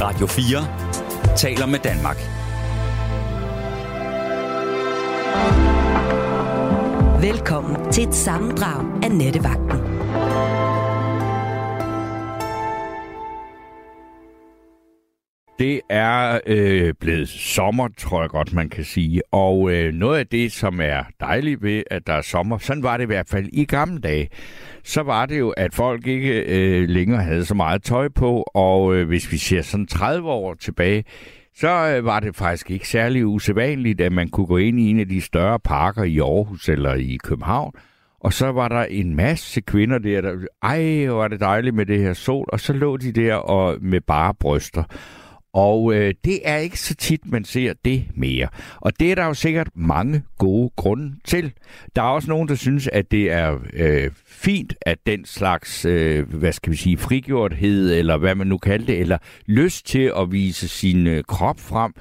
Radio 4 taler med Danmark. Velkommen til et sammendrag af Nettevagten. Det er øh, blevet sommer, tror jeg godt, man kan sige. Og øh, noget af det, som er dejligt ved, at der er sommer, sådan var det i hvert fald i gamle dage, så var det jo, at folk ikke øh, længere havde så meget tøj på. Og øh, hvis vi ser sådan 30 år tilbage, så øh, var det faktisk ikke særlig usædvanligt, at man kunne gå ind i en af de større parker i Aarhus eller i København, og så var der en masse kvinder der, der ej, hvor er det dejligt med det her sol, og så lå de der og med bare bryster. Og øh, det er ikke så tit, man ser det mere. Og det er der jo sikkert mange gode grunde til. Der er også nogen, der synes, at det er øh, fint, at den slags, øh, hvad skal vi sige, frigjorthed, eller hvad man nu kalder det, eller lyst til at vise sin øh, krop frem,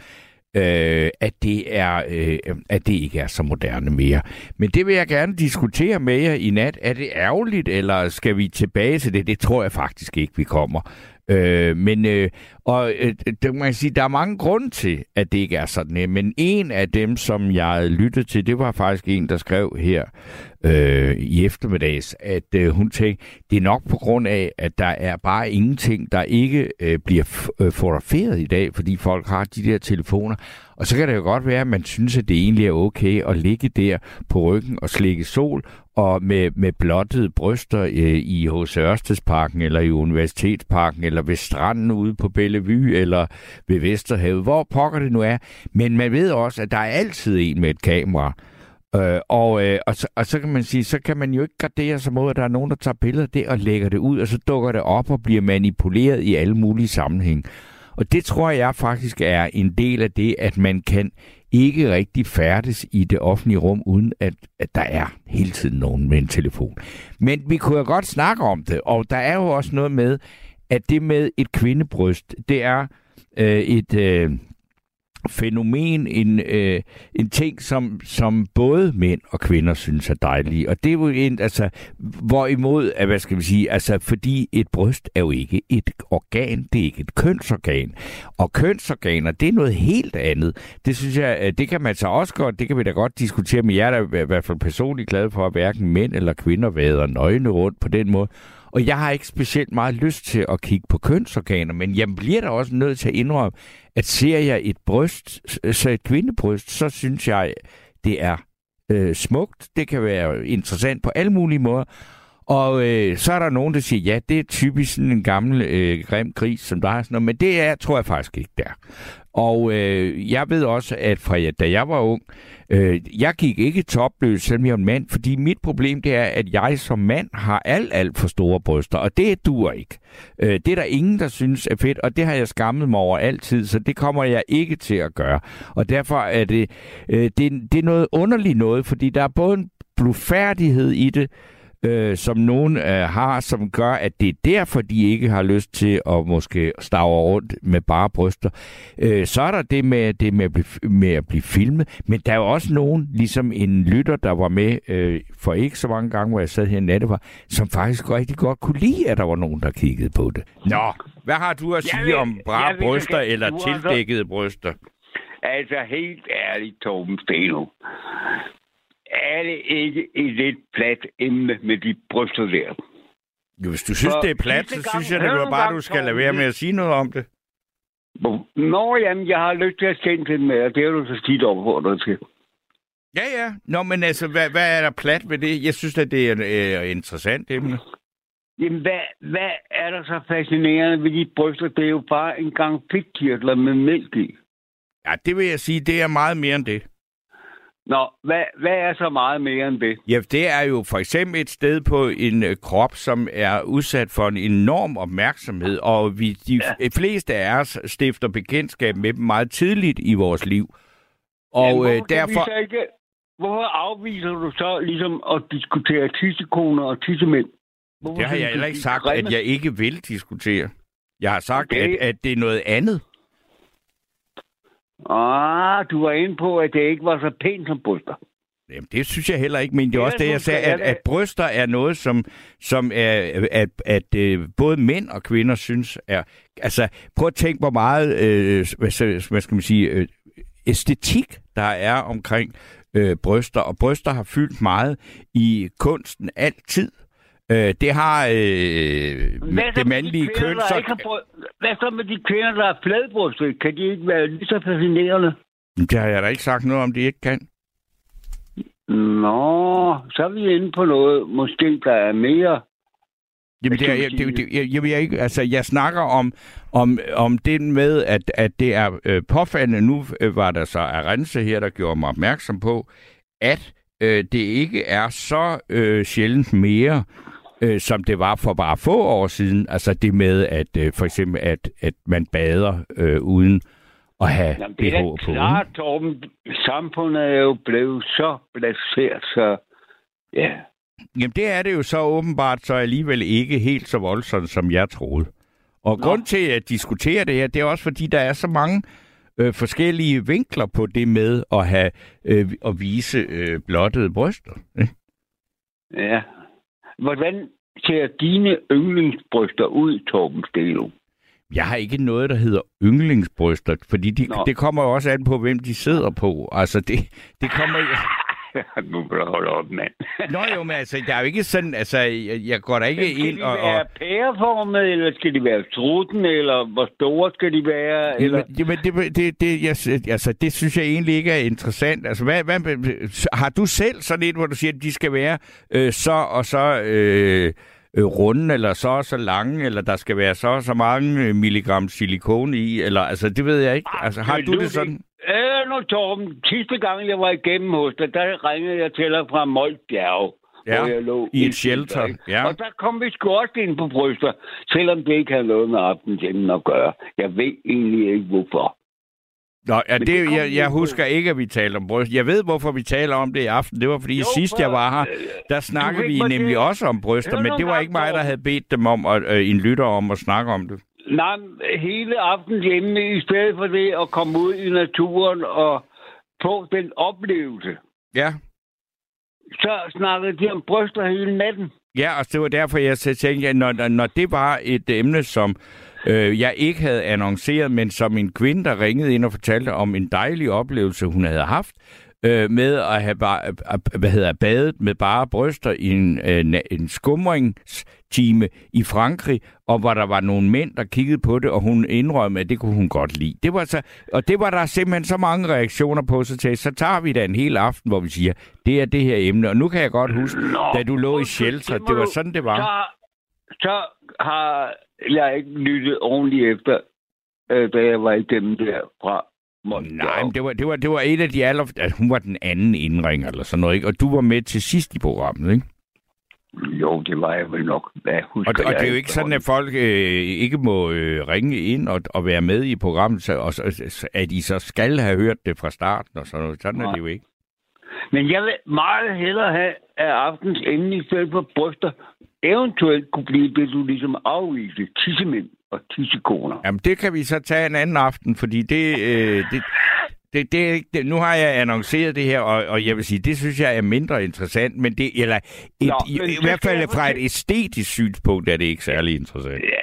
øh, at, det er, øh, at det ikke er så moderne mere. Men det vil jeg gerne diskutere med jer i nat. Er det ærgerligt, eller skal vi tilbage til det? Det tror jeg faktisk ikke, vi kommer. Øh, men øh, og øh, det, man kan sige, der er mange grunde til, at det ikke er sådan. Men en af dem, som jeg lyttede til, det var faktisk en, der skrev her øh, i eftermiddags, at øh, hun tænkte, det er nok på grund af, at der er bare ingenting, der ikke øh, bliver øh, fotograferet i dag, fordi folk har de der telefoner. Og så kan det jo godt være, at man synes, at det egentlig er okay at ligge der på ryggen og slikke sol, og med, med blottede bryster øh, i H.C. Ørstedsparken, eller i Universitetsparken, eller ved stranden ude på Bellevue, eller ved Vesterhavet, hvor pokker det nu er. Men man ved også, at der er altid en med et kamera. Øh, og, øh, og, så, og så kan man sige, så kan man jo ikke gardere sig mod, at der er nogen, der tager billeder af det og lægger det ud, og så dukker det op og bliver manipuleret i alle mulige sammenhæng. Og det tror jeg faktisk er en del af det, at man kan ikke rigtig færdes i det offentlige rum, uden at, at der er hele tiden nogen med en telefon. Men vi kunne jo godt snakke om det, og der er jo også noget med, at det med et kvindebryst, det er øh, et... Øh, fænomen, en, øh, en ting, som, som både mænd og kvinder synes er dejlige. Og det er jo en, altså, hvorimod, at, hvad skal vi sige, altså, fordi et bryst er jo ikke et organ, det er ikke et kønsorgan. Og kønsorganer, det er noget helt andet. Det synes jeg, øh, det kan man så også godt, det kan vi da godt diskutere, men jeg er da i hvert fald personligt glad for, at hverken mænd eller kvinder vader nøgne rundt på den måde. Og jeg har ikke specielt meget lyst til at kigge på kønsorganer, men jeg bliver da også nødt til at indrømme, at ser jeg et bryst, så et kvindebryst, så synes jeg, det er øh, smukt. Det kan være interessant på alle mulige måder. Og øh, så er der nogen, der siger, ja, det er typisk sådan en gammel øh, grim gris, som der har sådan noget, men det er, tror jeg faktisk ikke der. Og øh, jeg ved også, at fra da jeg var ung, øh, jeg gik ikke topløs, selvom jeg er en mand, fordi mit problem det er, at jeg som mand har alt, alt for store bryster, og det duer ikke. Øh, det er der ingen, der synes er fedt, og det har jeg skammet mig over altid, så det kommer jeg ikke til at gøre. Og derfor er det, øh, det, det er noget underligt noget, fordi der er både en blufærdighed i det, øh, som nogen øh, har, som gør, at det er derfor, de ikke har lyst til at måske stave rundt med bare bryster. Øh, så er der det med, det med, at blive, med at blive filmet, men der er jo også nogen, ligesom en lytter, der var med øh, for ikke så mange gange, hvor jeg sad her i natte, som faktisk rigtig godt kunne lide, at der var nogen, der kiggede på det. Nå, hvad har du at sige vil, om bare bryster eller tildækkede bryster? Altså helt ærligt, Torben Steno er det ikke et lidt plat emne med de bryster der? Jo, hvis du synes, For det er plat, så synes jeg, det var bare, du skal lade være med at sige noget om det. Nå, jamen, jeg har lyst til at sende det med, og det har du så skidt opfordret til. Ja, ja. Nå, men altså, hvad, hvad er der plat ved det? Jeg synes, at det er et øh, interessant emne. Jamen, hvad, hvad er der så fascinerende ved de bryster? Det er jo bare en gang fedtkirtler med mælk i. Ja, det vil jeg sige, det er meget mere end det. Nå, hvad, hvad er så meget mere end det? Ja, det er jo for eksempel et sted på en øh, krop, som er udsat for en enorm opmærksomhed, og vi, de ja. fleste af os stifter bekendtskab med dem meget tidligt i vores liv. Og ja, øh, derfor... Ikke, hvorfor afviser du så ligesom at diskutere tissekoner og tissemænd? Hvorfor det har jeg heller ikke sagt, at jeg ikke vil diskutere. Jeg har sagt, okay. at, at det er noget andet. Ah, du var inde på, at det ikke var så pænt som bryster. Jamen, det synes jeg heller ikke, men det er også det, jeg sagde, at, at bryster er noget, som, som er, at, at øh, både mænd og kvinder synes er... Altså, prøv at tænke, hvor meget, øh, hvad, hvad skal man sige, øh, æstetik, der er omkring øh, bryster, og bryster har fyldt meget i kunsten altid. Øh, det har øh, det med de mandlige kvinder, køn, der så... har bry- Hvad så med de kvinder, der er fladbrystet? Kan de ikke være lige så fascinerende? Det har jeg da ikke sagt noget om, de ikke kan. Nå, så er vi inde på noget, måske der er mere. Jamen, det er, jeg, det, det, jeg, jeg, jeg, ikke, altså, jeg snakker om, om, om det med, at, at det er øh, påfaldende. Nu øh, var der så Arense her, der gjorde mig opmærksom på, at øh, det ikke er så øh, sjældent mere, øh, som det var for bare få år siden. Altså det med, at øh, for eksempel, at, at man bader øh, uden at have Jamen, BH det er på. klart, Torben. Samfundet er jo blevet så blaseret, så ja. Jamen det er det jo så åbenbart så alligevel ikke helt så voldsomt, som jeg troede. Og Nå. grund til at diskutere det her, det er også fordi, der er så mange øh, forskellige vinkler på det med at have øh, at vise øh, blottede bryster. Ja. Hvordan ser dine yndlingsbryster ud, Torben Steno? Jeg har ikke noget, der hedder yndlingsbryster, fordi de, Nå. det kommer jo også an på, hvem de sidder på. Altså det, det kommer. nu kan du holde op, mand. Nå jo, men altså, der er jo ikke sådan, altså, jeg, jeg går da ikke Men skal ind de og... være og pæreformet, eller skal de være strutten, eller hvor store skal de være? Eller... Jamen det, det, det, jeg, altså, det synes jeg egentlig ikke er interessant. Altså, hvad, hvad, har du selv sådan et, hvor du siger, at de skal være øh, så og så øh, øh, runde, eller så og så lange, eller der skal være så og så mange øh, milligram silikon i, eller altså, det ved jeg ikke. Altså, har du det sådan? Øh, nu Torben, sidste gang jeg var igennem hos dig, der ringede jeg til dig fra Molbjerg. Ja, hvor jeg lå i et shelter, ikke? ja. Og der kom vi ind på bryster, selvom det ikke havde noget med aftensenden at gøre. Jeg ved egentlig ikke, hvorfor. Nå, ja, det, det jeg, jeg husker ikke, at vi taler om bryst. Jeg ved, hvorfor vi taler om det i aften. Det var, fordi Jo, sidst for- jeg var her, der snakkede vi nemlig til- også om bryster, men det var ikke mig, der havde bedt dem om, at, øh, en lytter om at snakke om det. Nej, hele aftens emne, i stedet for det at komme ud i naturen og få den oplevelse, Ja, så snakkede de om bryster hele natten. Ja, og det var derfor, jeg tænkte, at når- når det var et emne, som øh, jeg ikke havde annonceret, men som en kvinde, der ringede ind og fortalte om en dejlig oplevelse, hun havde haft, øh, med at have bare, øh, hvad hedder, badet med bare bryster i en, øh, en skumringstime i Frankrig, og hvor der var nogle mænd, der kiggede på det, og hun indrømmede, at det kunne hun godt lide. Det var så, og det var der simpelthen så mange reaktioner på, så, til, så tager vi da en hel aften, hvor vi siger, det er det her emne. Og nu kan jeg godt huske, Nå, da du lå i shelter, det var sådan, det var. Så, så har jeg ikke lyttet ordentligt efter, øh, da jeg var igennem der fra Moskva. Nej, men det var, det var, det var et af de aller... Altså, hun var den anden indringer eller sådan noget, ikke? Og du var med til sidst i programmet, ikke? Jo, det var jeg vel nok. Hvad husker Og, og det er jo ikke sådan, at folk øh, ikke må øh, ringe ind og, og være med i programmet, så, og så, at I så skal have hørt det fra starten og sådan noget. Sådan er Nej. det jo ikke. Men jeg vil meget hellere have, at aftens emne i stedet for bryster eventuelt kunne blive det, du ligesom afviste, tissemænd og tissekoner. Jamen, det kan vi så tage en anden aften, fordi det... Øh, det det, det, er ikke- det, nu har jeg annonceret det her, og, og jeg vil sige, det synes jeg er mindre interessant, men det, eller et, Nå, i, i hvert fald fra et æstetisk synspunkt er det ikke særlig interessant. Ja,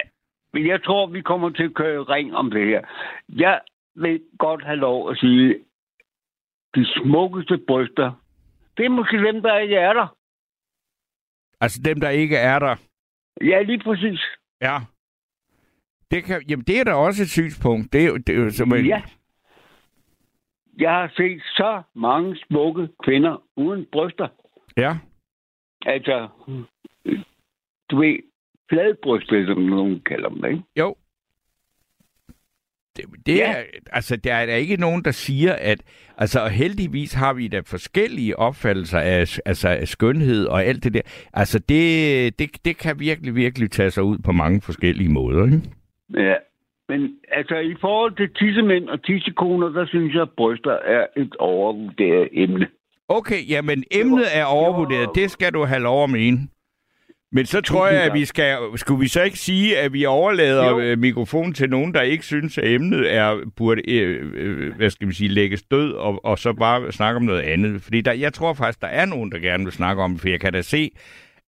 men jeg tror, vi kommer til at køre ring om det her. Jeg vil godt have lov at sige, de smukkeste bryster, det er måske dem, der ikke er der. Altså dem, der ikke er der, Ja, lige præcis. Ja. Det, kan, jamen, det er da også et synspunkt. Det er det er jo som en, Ja. Jeg har set så mange smukke kvinder uden bryster. ja. Altså, du ved, fladbrystet, som nogen kalder dem, ikke? Jo. Det, det Ja. er, altså, der er der ikke nogen, der siger, at... Altså, og heldigvis har vi da forskellige opfattelser af, altså, af skønhed og alt det der. Altså, det, det, det kan virkelig, virkelig tage sig ud på mange forskellige måder, ikke? Ja. Men altså, i forhold til tissemænd og tissekoner, der synes jeg, at bryster er et overvurderet emne. Okay, jamen, emnet er overvurderet. Det skal du have lov at mene. Men så tror jeg, at vi skal... Skulle vi så ikke sige, at vi overlader Jo. øh, mikrofonen til nogen, der ikke synes, at emnet er, burde, øh, øh, hvad skal vi sige, lægges død, og, og så bare snakke om noget andet? Fordi der, jeg tror faktisk, der er nogen, der gerne vil snakke om det, for jeg kan da se,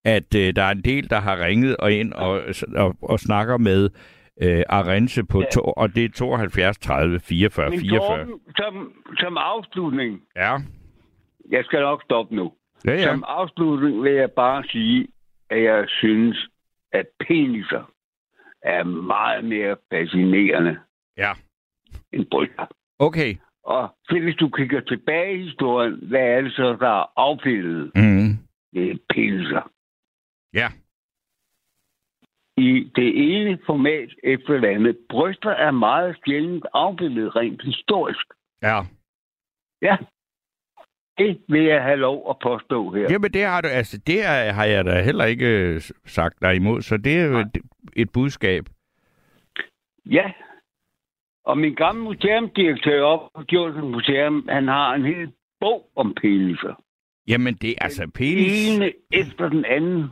at øh, der er en del, der har ringet og ind og, og, og snakker med øh, Arense på, Ja. to, og det er 72 30 44 Men 44. Torben, som, som afslutning, Ja, jeg skal nok stoppe nu. ja, ja. Som afslutning vil jeg bare sige, at jeg synes, at peniser er meget mere fascinerende ja. end bryster. Okay. Og hvis du kigger tilbage i historien, hvad er det så, der er afbildet? Mm. Det er peniser. Ja. I det ene format efter det andet. Bryster er meget sjældent afbildet rent historisk. Ja. Ja. Det vil jeg have lov at påstå her. Jamen, det har du, altså, det har jeg da heller ikke øh, sagt dig imod, så det er jo et, et budskab. Ja. Og min gamle museumdirektør op på Djursen Museum, han har en hel bog om peniser. Jamen, det er altså Den penis. ene efter den anden.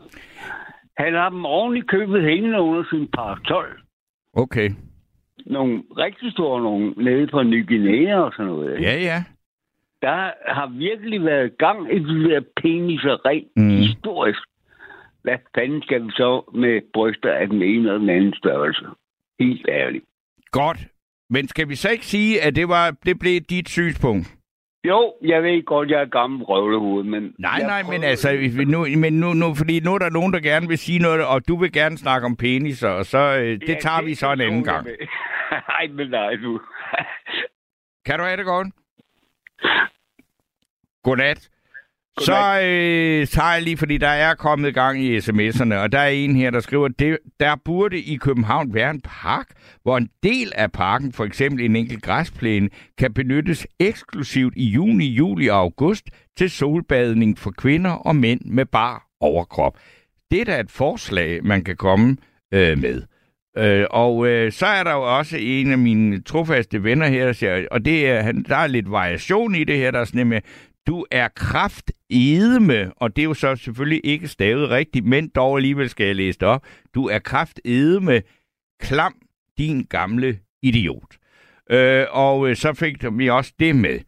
Han har dem i købet hængende under sin parasol. Okay. Nogle rigtig store nogle nede fra Ny Guinea og sådan noget. Ja, ja. Der har virkelig været gang i de der peniser rent Mm. historisk. Hvad fanden skal vi så med bryster af den ene og den anden størrelse? Helt ærligt. Godt. Men skal vi så ikke sige, at det, var, det blev dit synspunkt? Jo, jeg ved godt, jeg er gammel røvlehoved, men... Nej, nej, men prøver- altså, hvis vi nu, men nu, nu, fordi nu er der nogen, der gerne vil sige noget, og du vil gerne snakke om peniser, og så, øh, det Ja, tager vi så en anden gang. Nej, men nej, du. Kan du have det godt? Godnat. Så øh, tager jeg lige, fordi der er kommet gang i sms'erne, og der er en her, der skriver, der burde i København være en park, hvor en del af parken, for eksempel en enkelt græsplæne, kan benyttes eksklusivt i juni, juli og august til solbadning for kvinder og mænd med bar overkrop. Det er da et forslag, man kan komme øh, med. Øh, og øh, så er der jo også en af mine trofaste venner her, der siger, og det er, han, der er lidt variation i det her, der er sådan med, du er kraft edme, og det er jo så selvfølgelig ikke stavet rigtigt, men dog alligevel skal jeg læse det op. Du er kraft edme, klam din gamle idiot. Øh, og øh, så fik vi også det med.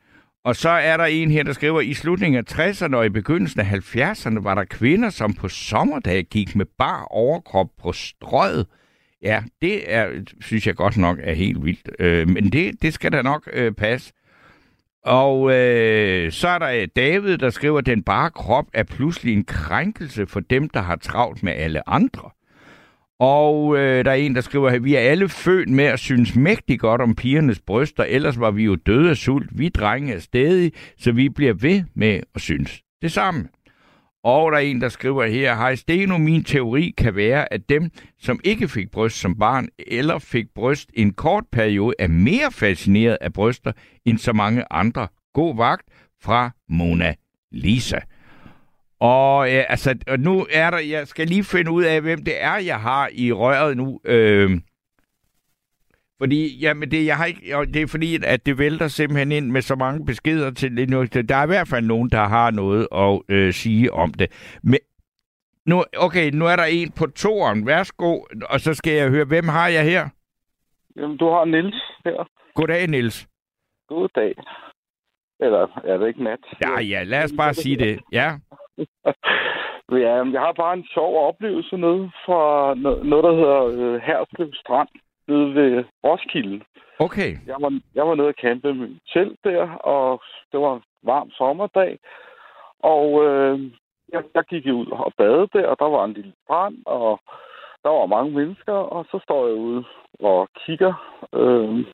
Og så er der en her, der skriver, i slutningen af 60'erne og i begyndelsen af 70'erne var der kvinder, som på sommerdag gik med bar overkrop på strøget. Ja, det er, synes jeg godt nok er helt vildt. Øh, men det, det skal da nok øh, passe. Og øh, så er der øh, David, der skriver, at den bare krop er pludselig en krænkelse for dem, der har travlt med alle andre. Og øh, der er en, der skriver, at vi er alle født med at synes mægtig godt om pigernes bryster, ellers var vi jo døde af sult. Vi drenge er stedige, så vi bliver ved med at synes det samme. Og der er en, der skriver her, hej Steno, min teori kan være, at dem, som ikke fik bryst som barn, eller fik bryst en kort periode, er mere fascineret af bryster end så mange andre. God vagt fra Mona Lisa. Og øh, altså, nu er der, jeg skal lige finde ud af, hvem det er, jeg har i røret nu. Øh, fordi, jamen det, jeg har ikke, det er fordi, at det vælter simpelthen ind med så mange beskeder til det nu. Der er i hvert fald nogen, der har noget at øh, sige om det. Men nu, okay, nu er der en på toeren. Værsgo, og så skal jeg høre, hvem har jeg her? Jamen, du har Nils her. Goddag, Niels. God dag. Eller er det ikke nat? Ja, ja, lad os bare sige det. Ja, ja, jeg har bare en sjov oplevelse nede fra no- noget, der hedder øh, Herslev Strand nede ved Roskilde. okay. Jeg var, jeg var nede og campe med telt der, og det var en varm sommerdag. Og øh, jeg, jeg gik ud og badede der, og der var en lille strand, og der var mange mennesker, og så står jeg ude og kigger øh,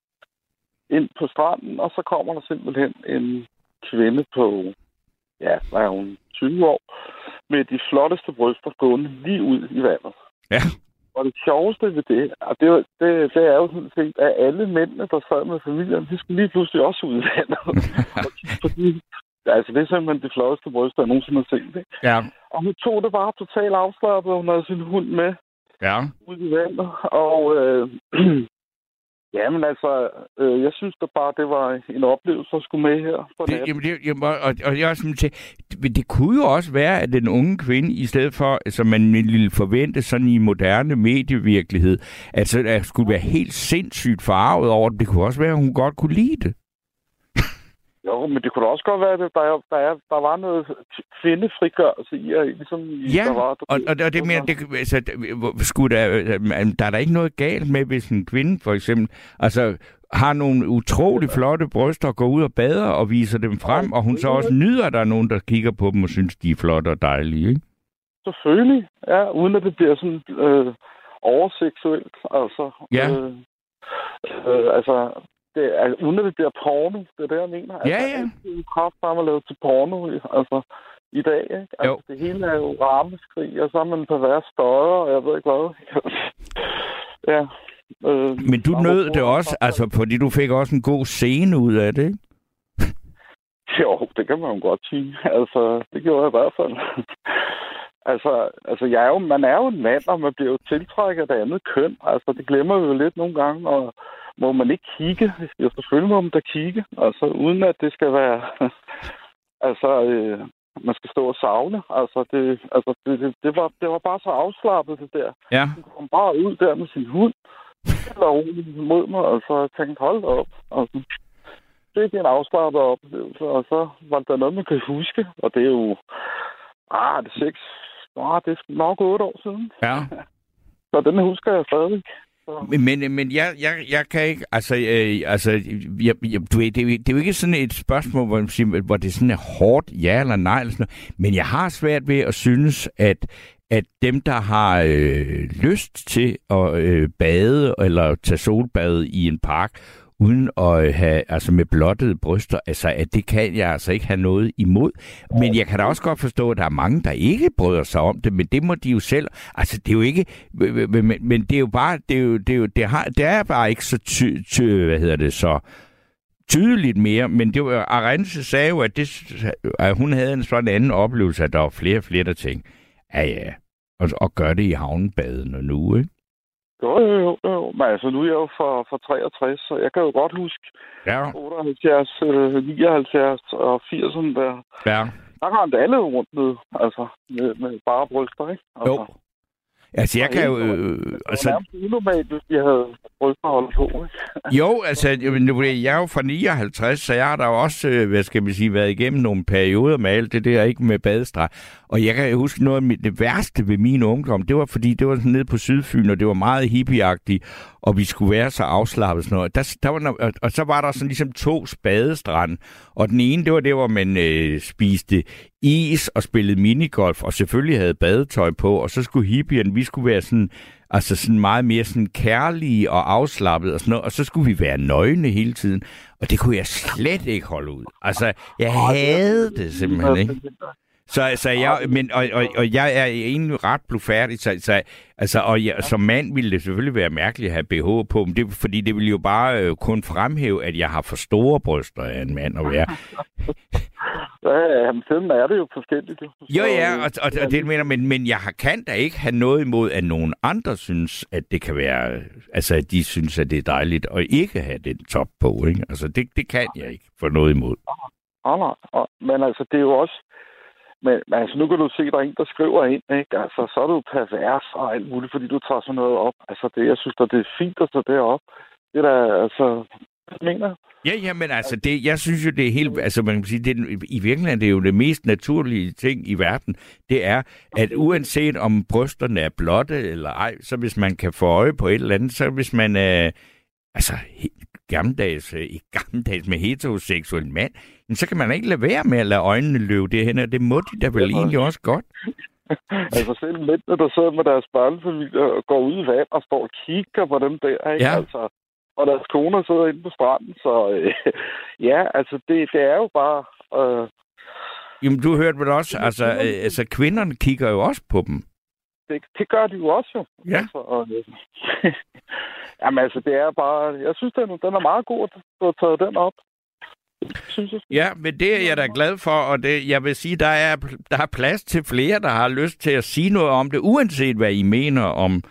ind på stranden, og så kommer der simpelthen en kvinde på, ja, hvad er hun, 20 år, med de flotteste bryster gående lige ud i vandet. Ja. Og det sjoveste ved det, og det, det, det er jo sådan set, at alle mændene, der sad med familien, de skulle lige pludselig også ud i vandet. Og de- altså, det er simpelthen de flotteste bryster, jeg nogensinde har set. Ikke? Ja, Og hun tog det bare totalt afslappet, hun havde sin hund med ja. ud i vandet. Og øh, Jamen altså, øh, jeg synes da bare, det var en oplevelse at skulle med her på Det, jamen, det, jamen, og, og jeg sådan til, det, det kunne jo også være, at den unge kvinde, i stedet for, som man ville forvente sådan i moderne medievirkelighed, altså at skulle være helt sindssygt farvet over det. Det kunne også være, at hun godt kunne lide det. Jo, men det kunne da også godt være, at der, er, der, er, der var noget kvindefrigørelse i, at ligesom Ja, der var, og, og, og det mener, det, altså, skulle der, der er der ikke noget galt med, hvis en kvinde for eksempel, altså har nogle utrolig flotte bryster og går ud og bader og viser dem frem, og hun så også nyder, at der er nogen, der kigger på dem og synes, de er flotte og dejlige, ikke? Selvfølgelig, ja, uden at det bliver sådan øh, overseksuelt, altså. Ja. Øh, øh, altså, det er, det bliver porno, det er det, jeg mener. Altså, ja. er kraft bare at lave til porno, altså, i dag, ikke? Altså, Jo. det hele er jo rammeskrig, og så er man på hver støjer, og jeg ved ikke hvad. ja. Øh, Men du nød det også, altså fordi du fik også en god scene ud af det, ikke? Jo, det kan man jo godt sige. Altså, det gjorde jeg i hvert fald. altså, altså jeg er jo, man er jo en mand, og man bliver jo tiltrækket af det andet køn. Altså, det glemmer vi jo lidt nogle gange, og må man ikke kigge. Jo, selvfølgelig må man da kigge. Altså, uden at det skal være... altså, øh, man skal stå og savne. Altså, det, altså det, det, det, var, det var bare så afslappet, det der. Ja. Han kom bare ud der med sin hund, eller mod mig, og så tænkte, hold op. Altså, det er en afslappet oplevelse, og så var der noget, man kan huske, og det er jo, ah, det er seks, ah, det er nok otte år siden, Ja. så den husker jeg stadig. Men, men, men jeg, jeg, jeg kan ikke, altså, øh, altså jeg, jeg, du ved, det, er det er jo ikke sådan et spørgsmål, hvor, man siger, hvor det sådan er hårdt, ja eller nej, eller sådan noget. men jeg har svært ved at synes, at, at dem, der har øh, lyst til at øh, bade eller tage solbad i en park, uden at øh, have, altså med blottede bryster, altså at det kan jeg altså ikke have noget imod. Men jeg kan da også godt forstå, at der er mange, der ikke bryder sig om det, men det må de jo selv. Altså det er jo ikke, men, men, men det er jo bare, det er jo, det er jo, det har, det er bare ikke så ty, ty, hvad hedder det så, tydeligt mere, men det var, Arense sagde jo, at, det, at hun havde en sådan anden oplevelse, at der var flere og flere, der tænkte, ja ja, og, og gør det i havnebadene nu, ikke? Jo, jo, jo, jo. Men altså, nu er jeg jo for, for 63, så jeg kan jo godt huske Ja, 78, øh, 79 og 80'erne der. ja. Der rendte alle rundt med, altså, med, med bare bryster, ikke? Altså, Jo. Altså, jeg kan jo... Øh, Det var altså, unormalt, hvis de havde på, jo, altså, jeg, nu er jo fra 59, så jeg har da også, øh, hvad skal man sige, været igennem nogle perioder med alt det der, ikke med badestreg. Og jeg kan huske noget af det værste ved min ungdom, det var fordi, det var sådan nede på Sydfyn, og det var meget hippieagtigt, og vi skulle være så afslappet sådan noget. Der, der var, og så var der sådan ligesom to spadestrand, og den ene, det var det, hvor man øh, spiste is og spillede minigolf, og selvfølgelig havde badetøj på, og så skulle hippierne, vi skulle være sådan, altså sådan meget mere sådan kærlige og afslappet og sådan noget, og så skulle vi være nøgne hele tiden, og det kunne jeg slet ikke holde ud. Altså, jeg havde det simpelthen, ikke? Så, så jeg, men, og, og, og jeg er egentlig ret blufærdig, så, så, altså, og jeg, som mand ville det selvfølgelig være mærkeligt at have BH på, men det, fordi det ville jo bare øh, kun fremhæve, at jeg har for store bryster af en mand at være. Ja, jamen, sådan er det jo forskelligt. jo. Jo, ja, øh, og, og, og det mener, men, men jeg har- kan da ikke have noget imod, at nogen andre synes, at det kan være, altså at de synes, at det er dejligt at ikke have den top på, ikke? Altså det, det kan jeg ikke få noget imod. Nej, nej. Men altså, det er jo også... Men, men altså, nu kan du se, der er en, der skriver ind, ikke? Altså, så er du pervers og alt muligt, fordi du tager sådan noget op. Altså, det, jeg synes da, det er fint at stå derop. Det er da, altså... Mener? Ja, ja, men altså, det, jeg synes jo, det er helt, altså man kan sige, det i virkeligheden det er jo det mest naturlige ting i verden, det er, at uanset om brysterne er blotte eller ej, så hvis man kan få øje på et eller andet, så hvis man er, altså, gammeldags, øh, ikke gammeldags med heteroseksuel mand, så kan man ikke lade være med at lade øjnene løbe det hen, og det må de da vel egentlig også godt. Altså, selv mændene, der sidder med deres børnefamilie og går ud i vand og står og kigger på dem der, ikke? Ja. Altså, og deres koner sidder inde på stranden, så øh, ja, altså, det, det er jo bare... Øh, Jamen, du hørte vel også, altså, øh, altså kvinderne kigger jo også på dem. Det, det gør de jo også jo. Ja. Altså, og, øh, jamen altså, det er bare... Jeg synes, den, den er meget god, at du har taget den op. Ja, men det er jeg da glad for, og det, jeg vil sige, der er, der er plads til flere, der har lyst til at sige noget om det, uanset hvad I mener om,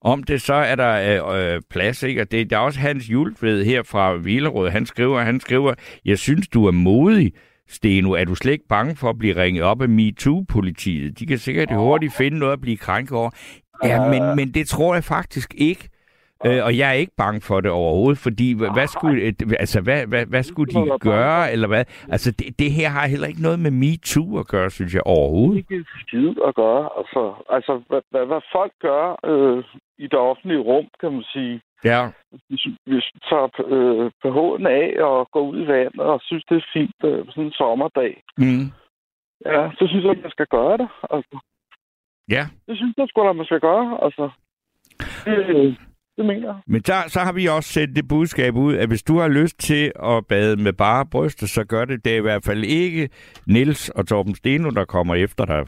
om det, så er der øh, øh, plads, ikke? Og det, der er også Hans Jultved her fra Vilerød. Han skriver, han skriver, jeg synes, du er modig, Steno. Er du slet ikke bange for at blive ringet op af MeToo-politiet? De kan sikkert hurtigt finde noget at blive krænket over. Ja, men, men det tror jeg faktisk ikke. Øh, og jeg er ikke bange for det overhovedet, fordi hvad, hvad skulle, øh, altså, hvad, hvad, hvad skulle de gøre, eller hvad? Altså, det, det her har heller ikke noget med MeToo at gøre, synes jeg, overhovedet. Det er ikke skide at gøre. Altså, altså hvad, hvad, hvad folk gør øh, i det offentlige rum, kan man sige. Ja. Hvis, hvis vi tager øh, PH'en af og går ud i vandet og synes, det er fint øh, sådan en sommerdag, Mm. ja, så synes jeg, at man skal gøre det. Altså, Ja, det synes jeg sgu da, man skal gøre. Altså, det, det mener jeg. men der, så har vi også sendt det budskab ud, at hvis du har lyst til at bade med bare bryster, så gør det det er i hvert fald ikke Nils og Torben Steno, der kommer efter dig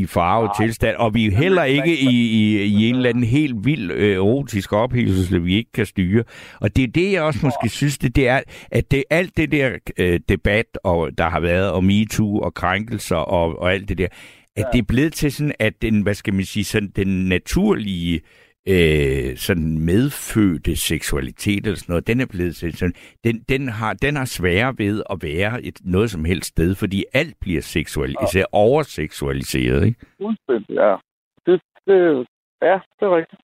i farvet Nej. tilstand. Og vi er heller ikke i, i, i en eller anden helt vild øh, erotisk ophilselse, vi ikke kan styre. Og det er det, jeg også måske synes, det, det er, at det alt det der øh, debat, og der har været om MeToo og krænkelser og, og alt det der, at det er blevet til sådan, at den, hvad skal man sige, sådan den naturlige øh, sådan medfødte seksualitet eller sådan noget, den er blevet sådan, den, den, har, den har sværere ved at være et, noget som helst sted, fordi alt bliver seksualiseret, overseksualiseret, ikke? Fuldstændig, ja. Det, det, ja, det er rigtigt.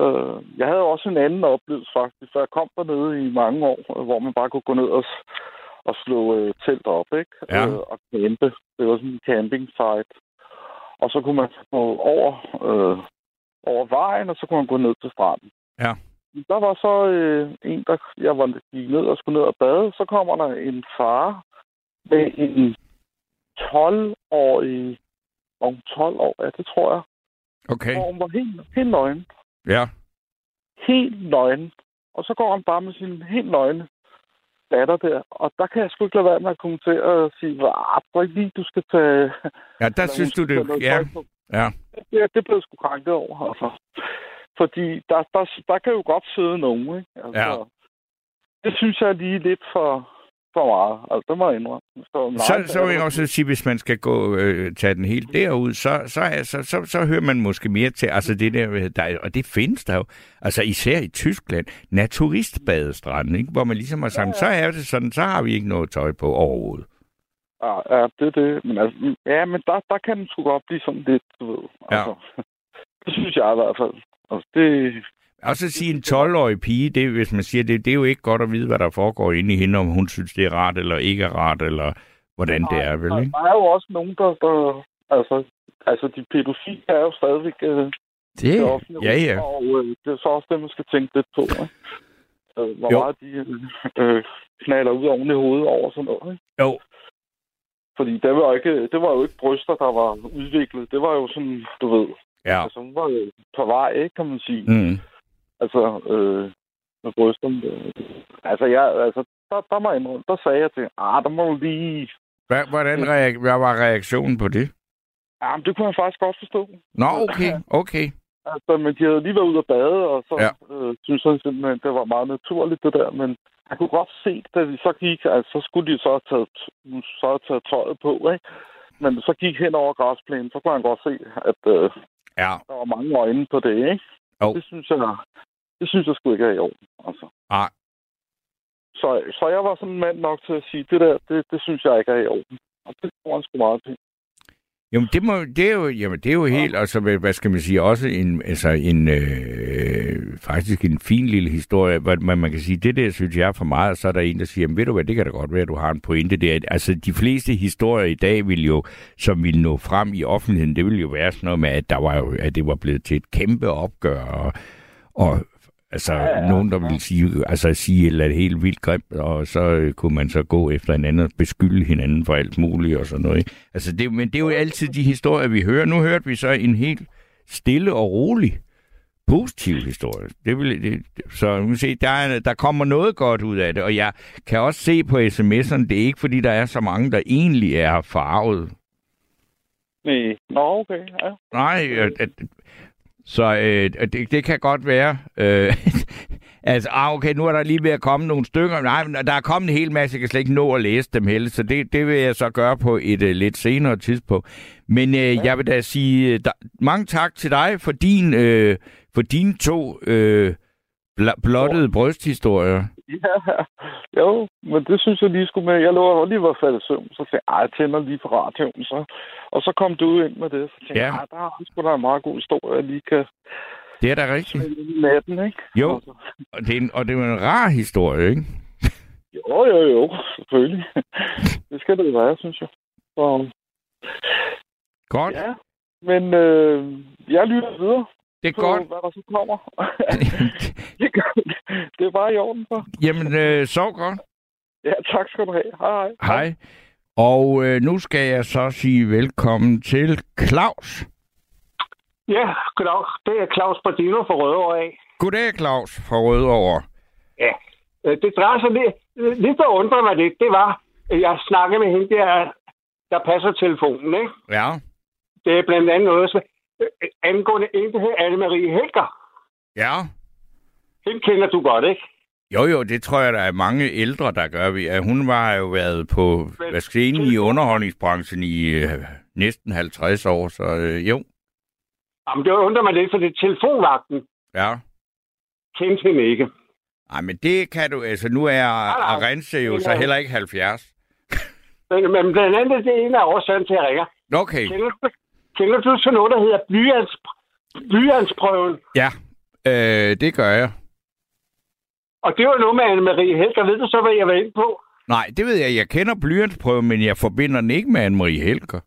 Øh, jeg havde også en anden oplevelse faktisk, for jeg kom dernede i mange år, hvor man bare kunne gå ned og, og slå øh, telt op, ikke? Ja. Øh, og campe. Det var sådan en camping site. Og så kunne man gå over, øh, over vejen, og så kunne man gå ned til stranden. Ja. Der var så øh, en, der jeg var gik ned og skulle ned og bade. Så kommer der en far med en 12-årig om 12 år, ja, det tror jeg. Okay, Hvor hun var helt, helt nøgen. ja. Helt nøgen. Og så går han bare med sin helt nøgne datter der. Og der kan jeg sgu ikke lade være med at kommentere og sige, ah, tror ikke lige, du skal tage... Ja, der synes du det, ja, på. Ja. Ja, det blev sgu krænket over, altså. Fordi der, der, der kan jo godt sidde nogen, ikke? Altså, Ja. Det synes jeg er lige lidt for, for meget. Altså, det må jeg indrømme. Så, Så, så vil jeg også sige, hvis man skal gå øh, tage den helt derud, så, så, så, så, så hører man måske mere til, altså det der, der, er- og det findes der jo, altså især i Tyskland, naturistbadestranden, ikke? hvor man ligesom har sagt, så er det sådan, så har vi ikke noget tøj på overhovedet. Ja, ja, det er det. Men altså, ja, men der, der kan den sgu godt blive sådan lidt, du ved. Ja. Altså, det synes jeg i hvert fald. Altså, det, Og så sige en 12-årig pige, det, hvis man siger det, det er jo ikke godt at vide, hvad der foregår inde i hende, om hun synes, det er rart eller ikke er rart, eller hvordan det er, vel? Ikke? der er jo også nogen, der... der altså, altså, de pædofile er jo stadigvæk øh, Det, det ja, ja. Og øh, det er så også det, man skal tænke lidt på. Ikke? Øh, hvor Jo. meget de øh, øh, knaller ud oven i hovedet over sådan noget. Ikke? Jo, Fordi det var, jo ikke, det var jo ikke bryster, der var udviklet. Det var jo sådan, du ved... ja. Altså, hun var jo på vej, ikke, kan man sige. Mm. Altså, øh, med brysterne. Altså, jeg, altså der, der, må jeg indrømme, der sagde jeg til, ah, der må du lige... Hvad, hvordan reak- hvad var reaktionen på det? Ja, men det kunne jeg faktisk godt forstå. Nå, okay, okay. Altså, men de havde lige været ude at bade, og så ja. øh, synes jeg simpelthen, det var meget naturligt, det der. Men jeg kunne godt se, da vi så gik, altså, så skulle de så have taget, så have taget tøjet på, ikke? Men så gik hen over græsplænen, så kunne han godt se, at øh, Ja, der var mange øjne på det, ikke? Jo. Det synes jeg, det synes jeg sgu ikke er i orden, altså. Nej. Så, så jeg var sådan en mand nok til at sige, det der, det, det synes jeg ikke er i orden. Og det han sgu meget til. Jamen, det, må, det, er jo, jamen, det er jo helt, altså, hvad, hvad skal man sige, også en, altså, en øh, faktisk en fin lille historie, man, man kan sige, det der synes jeg er for meget, og så er der en, der siger, jamen, ved du hvad, det kan da godt være, at du har en pointe der. Altså, de fleste historier i dag vil jo, som vil nå frem i offentligheden, det vil jo være sådan noget med, at, der var jo, at det var blevet til et kæmpe opgør, og, og Altså, ja, ja, nogen, der ville sige, altså, sige et eller andet helt vildt grimt, og så øh, kunne man så gå efter hinanden og beskylde hinanden for alt muligt og sådan noget. Ikke? Altså, det, men det er jo altid de historier, vi hører. Nu hørte vi så en helt stille og rolig positiv historie. Det vil, det, så man kan se, der, er, der kommer noget godt ud af det, og jeg kan også se på sms'erne, det er ikke fordi, der er så mange, der egentlig er farvet. Nej. Nå, okay, ja. Nej, at, at, så øh, det, det kan godt være. Øh, altså, ah, okay, nu er der lige ved at komme nogle stykker. Nej, men der er kommet en hel masse, jeg kan slet ikke nå at læse dem heller, så det, det vil jeg så gøre på et uh, lidt senere tidspunkt. Men øh, ja. jeg vil da sige uh, der, mange tak til dig for din øh, for dine to øh, bl- blottede brysthistorier. Ja, jo, men det synes jeg lige skulle med. Jeg lå lige var faldet søvn, så tænkte jeg, "Ej, jeg tænder lige på radioen. Så, og så kom du ind med det, så tænkte Ja. jeg, "Ej, der er sgu da en meget god historie, jeg lige kan Det er da rigtigt. natten, ikke? Jo. Altså, Og det er en, og det er en rar historie, ikke? Jo, jo, jo, selvfølgelig. det skal det være, synes jeg. Så, Godt. ja, men øh, jeg lytter videre Det er på, godt. hvad der så kommer. det, gør- det er bare i orden for. Jamen, øh, sov godt. Ja, tak skal du have. Hej. hej. Hej. Og øh, nu skal jeg så sige velkommen til Claus. Ja, goddag. Det er Claus Bardino fra Rødovre af. Goddag, Claus fra Rødovre. Øh, Det drejer sig lidt, lidt der undrer mig lidt, det var, at jeg snakkede med hende der, der passer telefonen, ikke? Ja. Det er blandt andet noget, angående en, der hedder Anne-Marie Helger. Ja. Hende kender du godt, ikke? Jo, jo, det tror jeg, der er mange ældre, der gør. Vi- Hun var jo været på jeg sige, i underholdningsbranchen i øh, næsten 50 år, så øh, jo. Jamen, det undrer mig lidt, for det er telefonvagten. Ja. Kendte hende ikke. Nej, men det kan du, altså nu er. Arense jo så heller ikke 70. Men, men blandt andet, det er en af årsagen til, at jeg ringer. Okay, Kender du, kender du til noget, der hedder blyants, blyantsprøven? ja, øh, det gør jeg. Og det var noget med Anne-Marie Helger. Ved du så, hvad jeg var inde på? Nej, det ved jeg. Jeg kender blyantsprøven, men jeg forbinder den ikke med Anne-Marie Helger.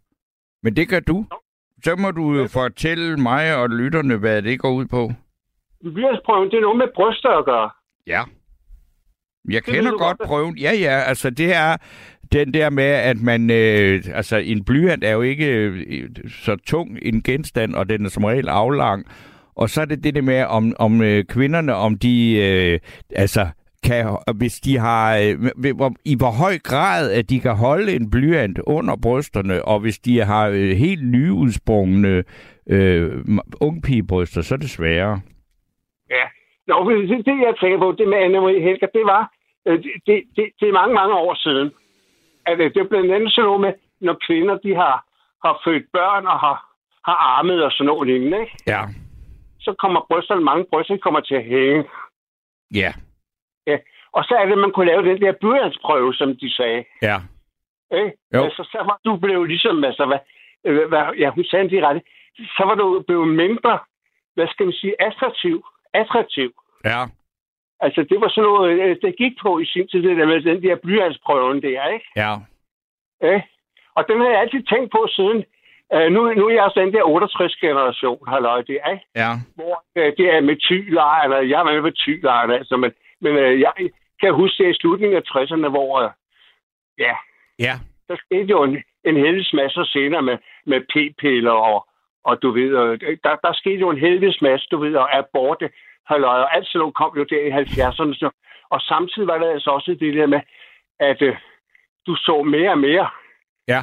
Men det gør du. Så må du jo fortælle mig og lytterne, hvad det går ud på. Blyantsprøven, det er noget med bryster at gøre. Ja. Jeg kender godt. prøven. Ja, ja, altså det er den der med, at man... Øh, altså en blyant er jo ikke øh, så tung en genstand, og den er som regel aflang. Og så er det det der med, om, om øh, kvinderne, om de... Øh, altså kan, hvis de har, øh, i hvor høj grad, at de kan holde en blyant under brysterne, og hvis de har øh, helt nyudsprungne øh, ungpigebryster, så er det sværere. Ja. Nå, det, det jeg tænker på, det med Anne-Marie Helger, det var, øh, det, det, det, det er mange, mange år siden. At det er blandt andet sådan noget med, når kvinder, de har, har født børn og har, har armet og sådan noget lignende, ikke? Ja. så kommer brysterne, mange bryster kommer til at hænge. Ja. Og så er det, at man kunne lave den der blyantsprøve, som de sagde. Ja. Ikke? Jo. Altså, så var du blevet ligesom, altså, hvad, hvad, ja, hun sagde det ret, så var du blevet mindre, hvad skal man sige, attraktiv. Attraktiv. Ja. Altså, det var sådan noget, øh, det gik på i sin tid, det der med den der blyantsprøven der, ikke? Ja. Ja. Og den har jeg altid tænkt på siden. Uh, nu, nu er jeg også den der 68-generation, halløj, det er, ikke? Ja. hvor uh, det er med tylejerne. Jeg er med tylejerne, altså, men, men uh, jeg kan huske det i slutningen af 60'erne, hvor uh, ja, Ja. der skete jo en, en helvedes masse senere med, med p-piller og, og du ved, der, der skete jo en helvedes masse, du ved, og aborte, halløj, og alt sådan noget kom jo der i 70'erne. Så, og samtidig var der altså også det der med, at uh, du så mere og mere Ja.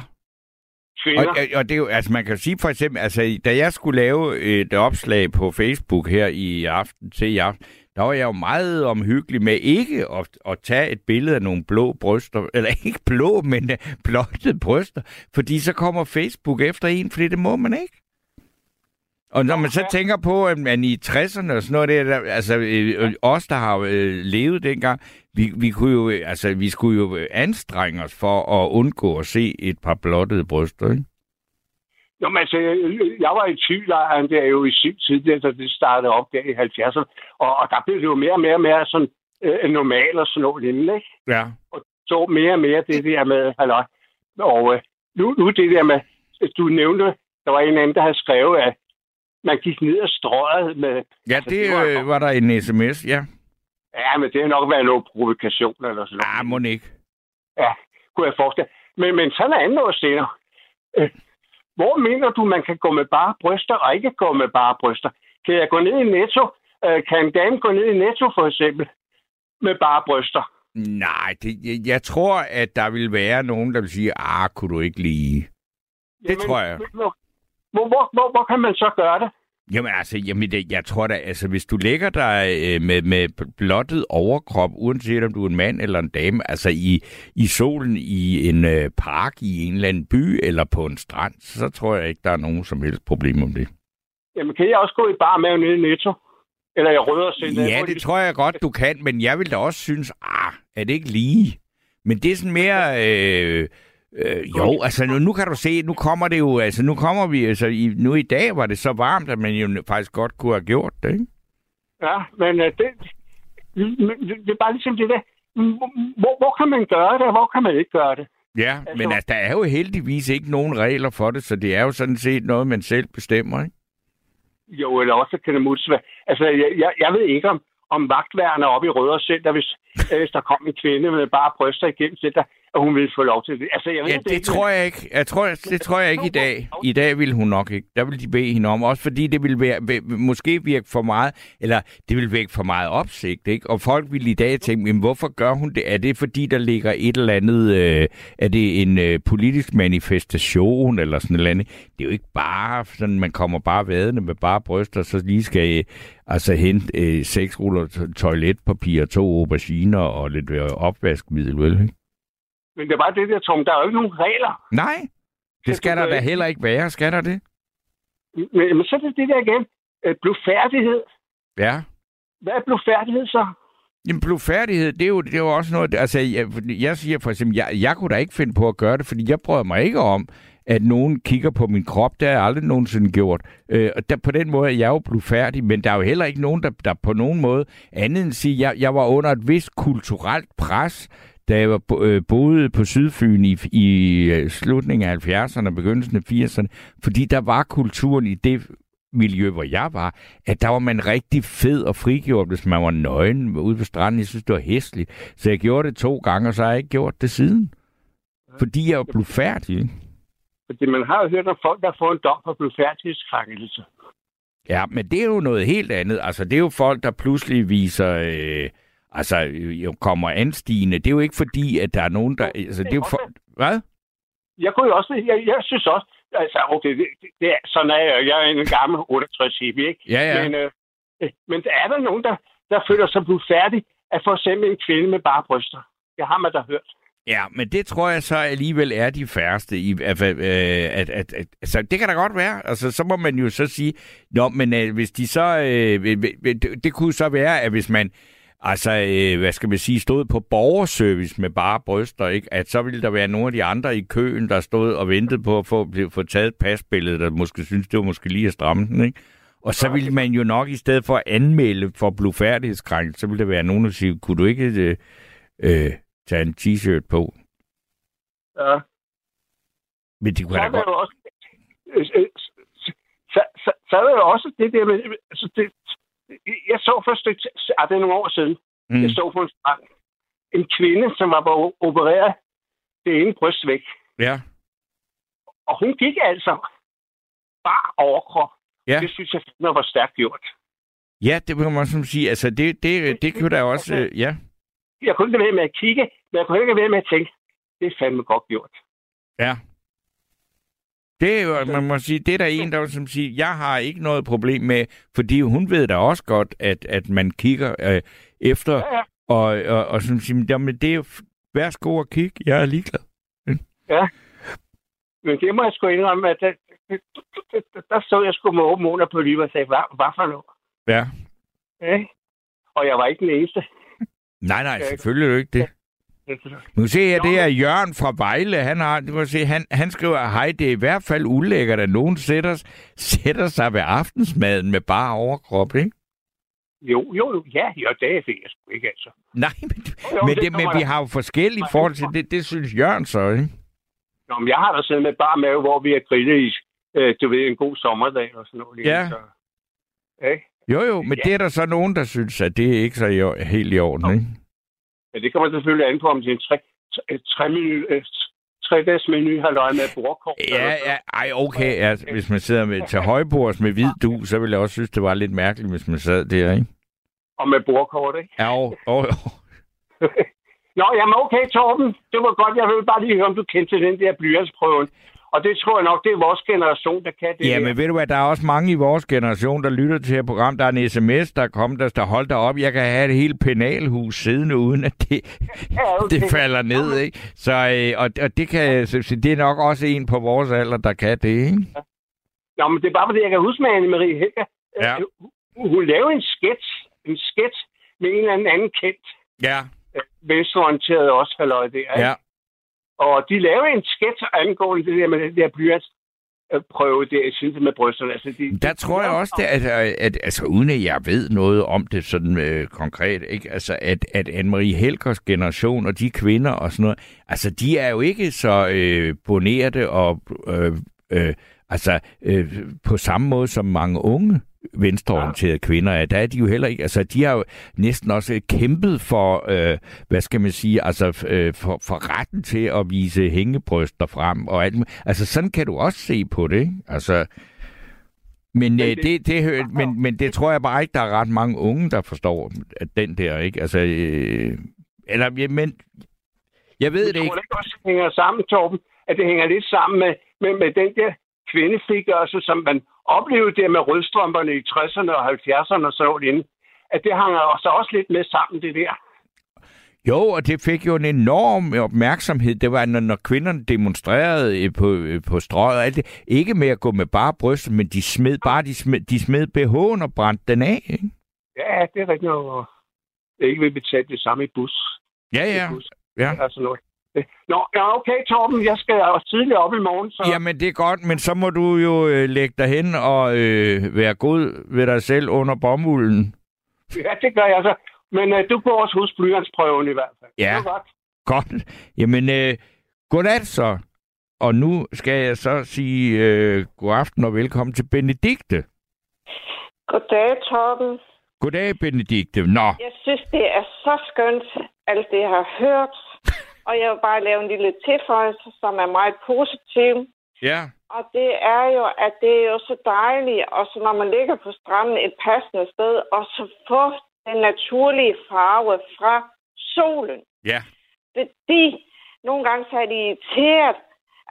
kvinder. Og, og det er jo, altså man kan sige for eksempel, altså da jeg skulle lave et opslag på Facebook her i aften til i aften, der var jeg jo meget omhyggelig med ikke at, at tage et billede af nogle blå bryster, eller ikke blå, men øh, blottede bryster, fordi så kommer Facebook efter en, fordi det må man ikke. Og når man så tænker på, at man i 60'erne og sådan noget, der, altså øh, øh, os, der har øh, levet dengang, vi, vi, kunne jo, øh, altså, vi skulle jo øh, anstrenge os for at undgå at se et par blottede bryster, ikke? Jo, men altså, jeg var i tylejren der jo i sin tid, da det startede op der i 70'erne, og, og der blev det jo mere og mere og mere sådan øh, normalt og sådan noget lignende, ikke? Ja. Så mere og mere det der med, halløj. Og øh, nu, nu det der med, du nævnte, der var en anden, der havde skrevet, at man gik ned ad strøget med... Ja, Altså, det det var- øh, var der en sms, ja. Ja, men det har nok været noget provokation eller sådan noget. Ah, må ikke. Ja, kunne jeg forestille. Men, men så er der andet noget senere. Øh, hvor mener du, man kan gå med bare bryster og ikke gå med bare bryster? Kan jeg gå ned i Netto? Øh, kan en dame gå ned i Netto for eksempel med bare bryster? Nej, det, jeg, jeg tror, at der vil være nogen, der vil sige, ah, kunne du ikke lige... Det tror jeg. Hvor, hvor, hvor, hvor, kan man så gøre det? Jamen altså, jamen, det, jeg tror da, altså hvis du lægger dig øh, med, med blottet overkrop, uanset om du er en mand eller en dame, altså i, i solen i en øh, park i en eller anden by eller på en strand, så tror jeg ikke, der er nogen som helst problem om det. Jamen, kan jeg også gå i bar med nede i Netto? eller i Rødder Center. Ja, det tror jeg godt, du kan, men jeg vil da også synes, ah, er det ikke lige? Men det er sådan mere... Øh, øh, jo, altså nu, nu kan du se, nu kommer det jo, altså nu kommer vi, altså i, nu i dag var det så varmt, at man jo faktisk godt kunne have gjort det, ikke? Ja, men uh, det, det, er bare ligesom det der, hvor, hvor kan man gøre det, og hvor kan man ikke gøre det? Ja, altså, men altså, der er jo heldigvis ikke nogen regler for det, så det er jo sådan set noget, man selv bestemmer, ikke? Jo, eller også kan det modsvare. Altså, jeg, jeg, jeg ved ikke, om, om vagtværende oppe i Rødder Center, hvis, hvis der kom en kvinde med bare bryster igennem center, at hun ville få lov til det. Altså, jeg ved, ja, det, det, tror jeg ikke. Jeg tror, det tror jeg ikke i dag. I dag vil hun nok ikke. Der vil de bede hende om. Også fordi det vil være, måske virke for meget, eller det vil virke for meget opsigt. Ikke? Og folk vil i dag tænke, men hvorfor gør hun det? Er det fordi, der ligger et eller andet, øh, er det en øh, politisk manifestation, eller sådan noget andet? Det er jo ikke bare sådan, man kommer bare vadende med bare bryster, så lige skal øh, altså hente øh, seks ruller toiletpapir, to auberginer og lidt øh, opvaskemiddel, vel? Ikke? Men det er bare det der, Tom. Der er jo ikke nogen regler. Nej, det skal der da heller ikke være. Skal der det? Men, men så er det det der igen. Øh, blufærdighed. Ja. Hvad er blufærdighed så? Jamen, blufærdighed, det er jo, det er jo også noget... Altså, jeg, jeg siger for eksempel, jeg, jeg kunne da ikke finde på at gøre det, fordi jeg prøver mig ikke om, at nogen kigger på min krop. Det har jeg aldrig nogensinde gjort. Øh, og der, på den måde er jeg jo blufærdig, men der er jo heller ikke nogen, der, der på nogen måde andet end at sige, at jeg, jeg var under et vist kulturelt pres, da jeg var, øh, boede på Sydfyn i, i øh, slutningen af 70'erne og begyndelsen af 80'erne, fordi der var kulturen i det miljø, hvor jeg var, at der var man rigtig fed og frigjort, hvis man var nøgen ude på stranden. Jeg synes, det var hæsligt. Så jeg gjorde det to gange, og så har jeg ikke gjort det siden. Fordi jeg blev færdig. Fordi man har jo hørt om folk, der får en dom for blufærdighedskrænkelse. Ja, men det er jo noget helt andet. Altså, det er jo folk, der pludselig viser... Øh, altså, jo kommer anstigende. Det er jo ikke fordi, at der er nogen, der... Altså, det er jo for... Hvad? Jeg kunne jo også... Jeg, jeg synes også... Altså, okay, det, det er, sådan er jeg. Jeg er en gammel 68 hippie, ikke? Ja, ja. Men, øh, men er der nogen, der, der føler sig blevet færdig at for eksempel en kvinde med bare bryster? Det har man da hørt. Ja, men det tror jeg så alligevel er de færreste. I, at, at, at, at, at, altså, det kan da godt være. Altså, så må man jo så sige, Nå, men uh, hvis de så... Uh, det, det kunne så være, at hvis man altså, øh, hvad skal man sige, stod på borgerservice med bare bryster, ikke? at så ville der være nogle af de andre i køen, der stod og ventede på at få, få taget pasbilledet, der måske synes, det var måske lige at stramme den, ikke? Og så ville man jo nok, i stedet for at anmelde for blufærdighedskrænkelse, så ville der være nogen, der siger, kunne du ikke øh, øh, tage en t-shirt på? Ja. Men det kunne så da godt... Også, øh, øh, så, så, så er der jo også det der med, altså det, jeg så for et stykke, ah, det er nogle år siden, mm. jeg så på en strand, en kvinde, som var på opereret det ene bryst væk. Ja. Og hun gik altså bare overkrop. Ja. Det synes jeg fandme var stærkt gjort. Ja, det må man sådan sige. Altså, det, det, det kunne da også... Øh, ja. Jeg kunne ikke være med at kigge, men jeg kunne ikke være med at tænke, det er fandme godt gjort. Ja. Det er jo, man må sige, det er der en, der som siger, jeg har ikke noget problem med, fordi hun ved da også godt, at, at man kigger øh, efter, Ja, ja. og, og, og som siger, jamen det er jo, værsgo at kigge, jeg er ligeglad. Ja. Men det må jeg sgu indrømme, at der, der, der stod jeg sgu med åben mund på livet og sagde, hvad, hvad for noget? Ja. Ja. Og jeg var ikke den eneste. Nej, nej, selvfølgelig ikke det. Nu se her, det er Jørgen fra Vejle. Han, har, du må se, han, han skriver, hej, det er i hvert fald ulækkert, at nogen sætter, sætter sig ved aftensmaden med bare overkrop, ikke? Jo, jo, jo. Ja, jo, det er jeg sgu ikke, altså. Nej, men, jo, men, det det, men vi har jo forskellige forhold til det. Det synes Jørgen så, ikke? Nå, men jeg har da siddet med bare mave, hvor vi har grillet i, øh, du ved, en god sommerdag og sådan noget. Ja. Så, ja. Jo, jo, men Ja. det er der så nogen, der synes, at det er ikke så i, helt i orden, ikke? Ja, det kommer selvfølgelig an på, om det er en tre, tre, tre, menu, øh, løjet med bordkår. Ja, ja, ej, okay. Ja, hvis man sidder med, til højbords med hvid du, så ville jeg også synes, det var lidt mærkeligt, hvis man sad der, ikke? Og med bordkort, ikke? Ja, jo, jo, jo. Nå, jamen okay, Torben. Det var godt. Jeg vil bare lige høre, om du kendte den der blyantsprøven. Og det tror jeg nok, det er vores generation, der kan det Ja, her. men ved du hvad, der er også mange i vores generation, der lytter til her program. Der er en sms, der er kommet, der står, hold dig op, jeg kan have et helt penalhus siddende, uden at det, Ja, okay. det falder ned, ikke? Så, øh, og, og det, kan, så, det er nok også en på vores alder, der kan det, ikke? Nå, men det er bare fordi, jeg kan huske med Anne-Marie Helga. Ja. Øh, hun lavede en sketch, en sketch med en eller anden kendt Ja, øh, venstreorienteret også, halløj der. ja. Og de lavede en sketch angående det der med den der blyants prøve der i siden med brysterne. Altså, de, Der tror jeg også, det, at, at, at altså, uden at jeg ved noget om det sådan øh, konkret, ikke? Altså, at, at Anne-Marie Helgers generation og de kvinder og sådan noget, altså, de er jo ikke så øh, bonerte og øh, øh, altså, øh, på samme måde som mange unge venstreorienterede ja. kvinder er. Der er de jo heller ikke, altså de har jo næsten også kæmpet for, øh, hvad skal man sige, altså øh, for, for retten til at vise hængebryster frem og alt. Altså sådan kan du også se på det, ikke? Altså, men, øh, det- det, men, men det tror jeg bare ikke, der er ret mange unge, der forstår at den der, ikke? Altså, øh, eller, ja, men jeg ved Jeg det tror ikke. det ikke også det hænger sammen, Torben, at det hænger lidt sammen med, med, med den der kvindefrigørelse, som man oplevede der med rødstrømperne i 60'erne og 70'erne og så inden. At det hænger så også lidt med sammen, det der. Jo, og det fik jo en enorm opmærksomhed. Det var, når, når kvinderne demonstrerede øh, på, øh, på strøget og alt det. Ikke med at gå med bare bryster, men de smed bare de smed, de smed BH'en og brændte den af. Ikke? Ja, det er rigtigt og Det ikke vil betale det samme i bus. Ja, ja. I bus. ja. Altså noget. Nå, ja, okay, Torben, jeg skal også tidligt op i morgen, så... Jamen, det er godt, men så må du jo øh, lægge dig hen og øh, være god ved dig selv under bomulden. Ja, det gør jeg så. Men øh, du går også hos blyantsprøven i hvert fald. Ja. Det er godt. Godt. Jamen, øh, godnat så. Og nu skal jeg så sige øh, god aften og velkommen til Benedikte. Goddag, Torben. Goddag, Benedikte. Nå, Jeg synes, det er så skønt, alt det, jeg har hørt. Og jeg vil bare lave en lille tilføjelse, som er meget positiv. ja. Og det er jo, at det er jo så dejligt, og så når man ligger på stranden et passende sted, og så få den naturlige farve fra solen. Ja. Fordi nogle gange så er det irriteret,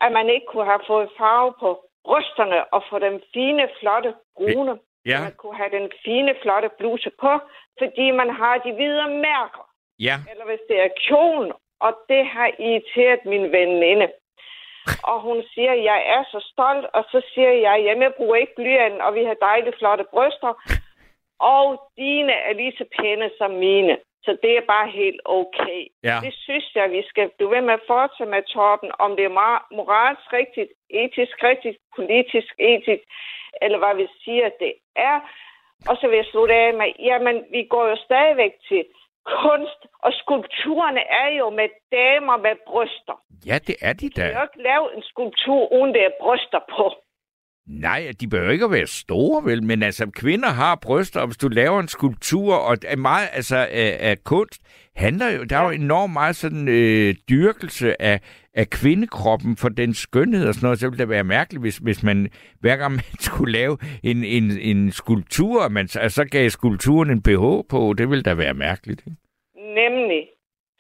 at man ikke kunne have fået farve på brysterne og få den fine, flotte brune. Ja. Man kunne have den fine, flotte bluse på, fordi man har de hvide mærker. Ja. Eller hvis det er kjolen, og det har irriteret min veninde. Og hun siger, jeg er så stolt, og så siger jeg, jamen jeg bruger ikke blyanten, og vi har dejligt flotte bryster. Og dine er lige så pæne som mine. Så det er bare helt okay. Ja. Det synes jeg, vi skal blive ved med at fortsætte med, Torben, om det er mor- moralsk rigtigt, etisk rigtigt, politisk etisk, eller hvad vi siger, det er. Og så vil jeg slutte af med, jamen, vi går jo stadigvæk til kunst, og skulpturerne er jo med damer med bryster. Ja, det er de Du kan jo da. ikke lave en skulptur, uden det er bryster på. Nej, de behøver ikke at være store, vel? Men altså, kvinder har bryster, og hvis du laver en skulptur, og er meget altså, af, af kunst, handler jo, der er jo enormt meget sådan øh, dyrkelse af, af kvindekroppen for den skønhed og sådan noget. Så ville det være mærkeligt, hvis, hvis man hver gang man skulle lave en, en, en skulptur, man, altså, så gav skulpturen en BH på. Det ville da være mærkeligt. Ikke? Nemlig.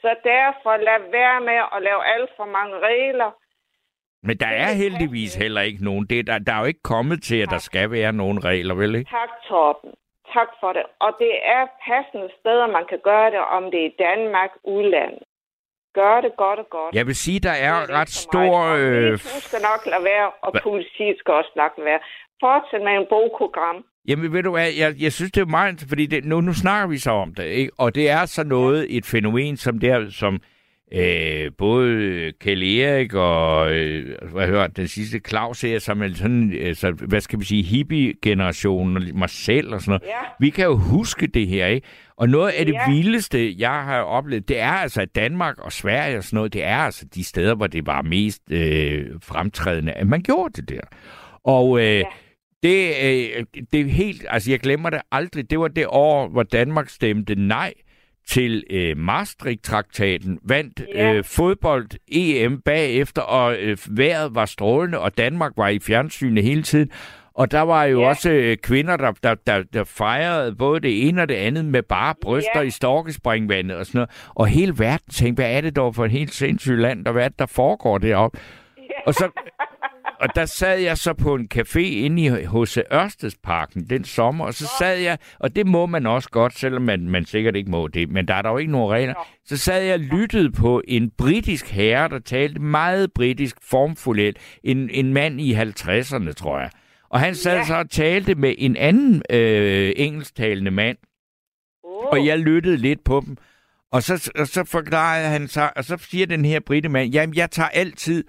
Så derfor lad være med at lave alt for mange regler. Men der er heldigvis heller ikke nogen. Det, der, der er jo ikke kommet til, at der skal være nogen regler, vel ikke? Tak, Torben. Tak for det. Og det er passende steder, man kan gøre det, om det er Danmark, udlandet. Gør det godt og godt. Jeg vil sige, der Det er ikke ret stor... Øh, skal nok lade være, og Hva? politiet skal også nok lade være. Fortsæt med en bogprogram. Jamen ved du hvad, jeg, jeg synes det er meget, fordi det, nu, nu snakker vi så om det, ikke? og det er så noget, et fænomen som der, som øh, både Kjell Erik og, øh, hvad hører den sidste Claus her, som er sådan, altså, hvad skal vi sige, hippie-generationen, og mig selv og sådan noget. Ja. Vi kan jo huske det her, ikke? Og noget af det Ja. vildeste, jeg har oplevet, det er altså, at Danmark og Sverige og sådan noget, det er altså de steder, hvor det var mest øh, fremtrædende, at man gjorde det der. Og øh, det, øh, det er helt, altså jeg glemmer det aldrig, det var det år, hvor Danmark stemte nej til øh, Maastricht-traktaten, vandt Ja. øh, fodbold-EM bagefter, og øh, vejret var strålende, og Danmark var i fjernsynet hele tiden. Og der var jo Ja. også øh, kvinder, der, der, der, der fejrede både det ene og det andet med bare bryster Ja. i storkespringvandet og sådan noget. Og hele verden tænkte, hvad er det dog for et helt sindssygt land, og hvad er det, der foregår deroppe? Og så og der sad jeg så på en café inde i H.C. Ørstedsparken den sommer, og så sad jeg, og det må man også godt, selvom man, man sikkert ikke må det, men der er der jo ikke nogen regler. Så sad jeg og lyttede på en britisk herre, der talte meget britisk formfuldt, en, en mand i 50'erne, tror jeg. Og han sad Ja. så og talte med en anden øh, engelsktalende mand, Oh. og jeg lyttede lidt på dem. Og så, og så forklarede han sig, og så siger den her brittemand, jamen jeg tager altid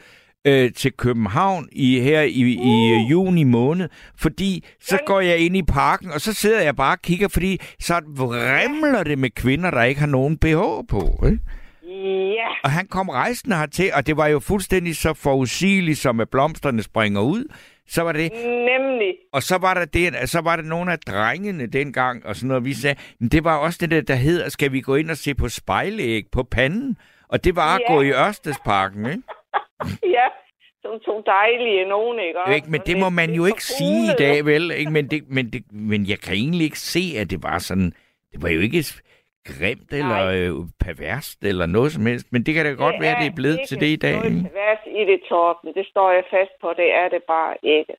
øh, til København i her i, i Uh. juni måned, fordi så Men- går jeg ind i parken, og så sidder jeg bare og kigger, fordi så vrimler det med kvinder, der ikke har nogen BH på. Ikke? Ja, Og han kom rejsende hertil, og det var jo fuldstændig så forudsigeligt, som at blomsterne springer ud. Så var det, nemlig. og så var der det, så var der nogle af drengene dengang, og sådan noget, vi sagde, men det var også det der, der hedder, skal vi gå ind og se på spejlæg på panden? Og det var at Ja. gå i Ørstedsparken, ikke? Ja, som to dejlige nogen, ikke? Ikke? Men det må man jo ikke sige i dag, vel? Ikke? Men, det, men, det, men jeg kan egentlig ikke se, at det var sådan... Det var jo ikke grimt eller øh, perverst eller noget som helst. Men det kan da godt være, det er blevet til det i dag. Ikke Ikke? noget pervers i det, Torben. Det står jeg fast på. Det er det bare ikke.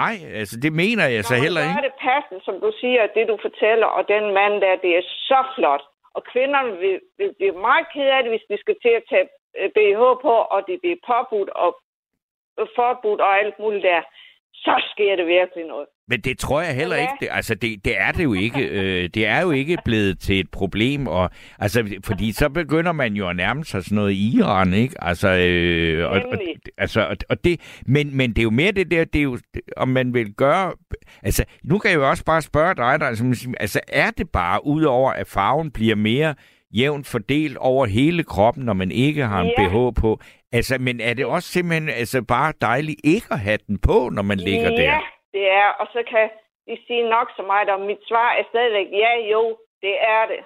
Nej, altså det mener jeg så Når man heller ikke. det passende, som du siger, det du fortæller, og den mand der, det er så flot. Og kvinderne vil, vil blive meget ked af det, hvis de skal til at tage BH på, og det bliver påbudt og øh, forbudt og alt muligt der. Så sker det virkelig noget. Men det tror jeg heller Ja. ikke. Det, altså, det, det er det jo ikke. Øh, det er jo ikke blevet til et problem. Og, altså, fordi så begynder man jo at nærme sig sådan noget i Iran, ikke? Altså, øh, og, og, altså, og, og det, men, men det er jo mere det der, det er jo, det, om man vil gøre... Altså, nu kan jeg jo også bare spørge dig, der, altså, altså er det bare, udover at farven bliver mere jævnt fordelt over hele kroppen, når man ikke har en Ja. BH på. Altså, men er det også simpelthen altså, bare dejligt ikke at have den på, når man ligger ja, der? det er. Og så kan de sige nok så meget, og mit svar er stadigvæk, ja jo, det er det.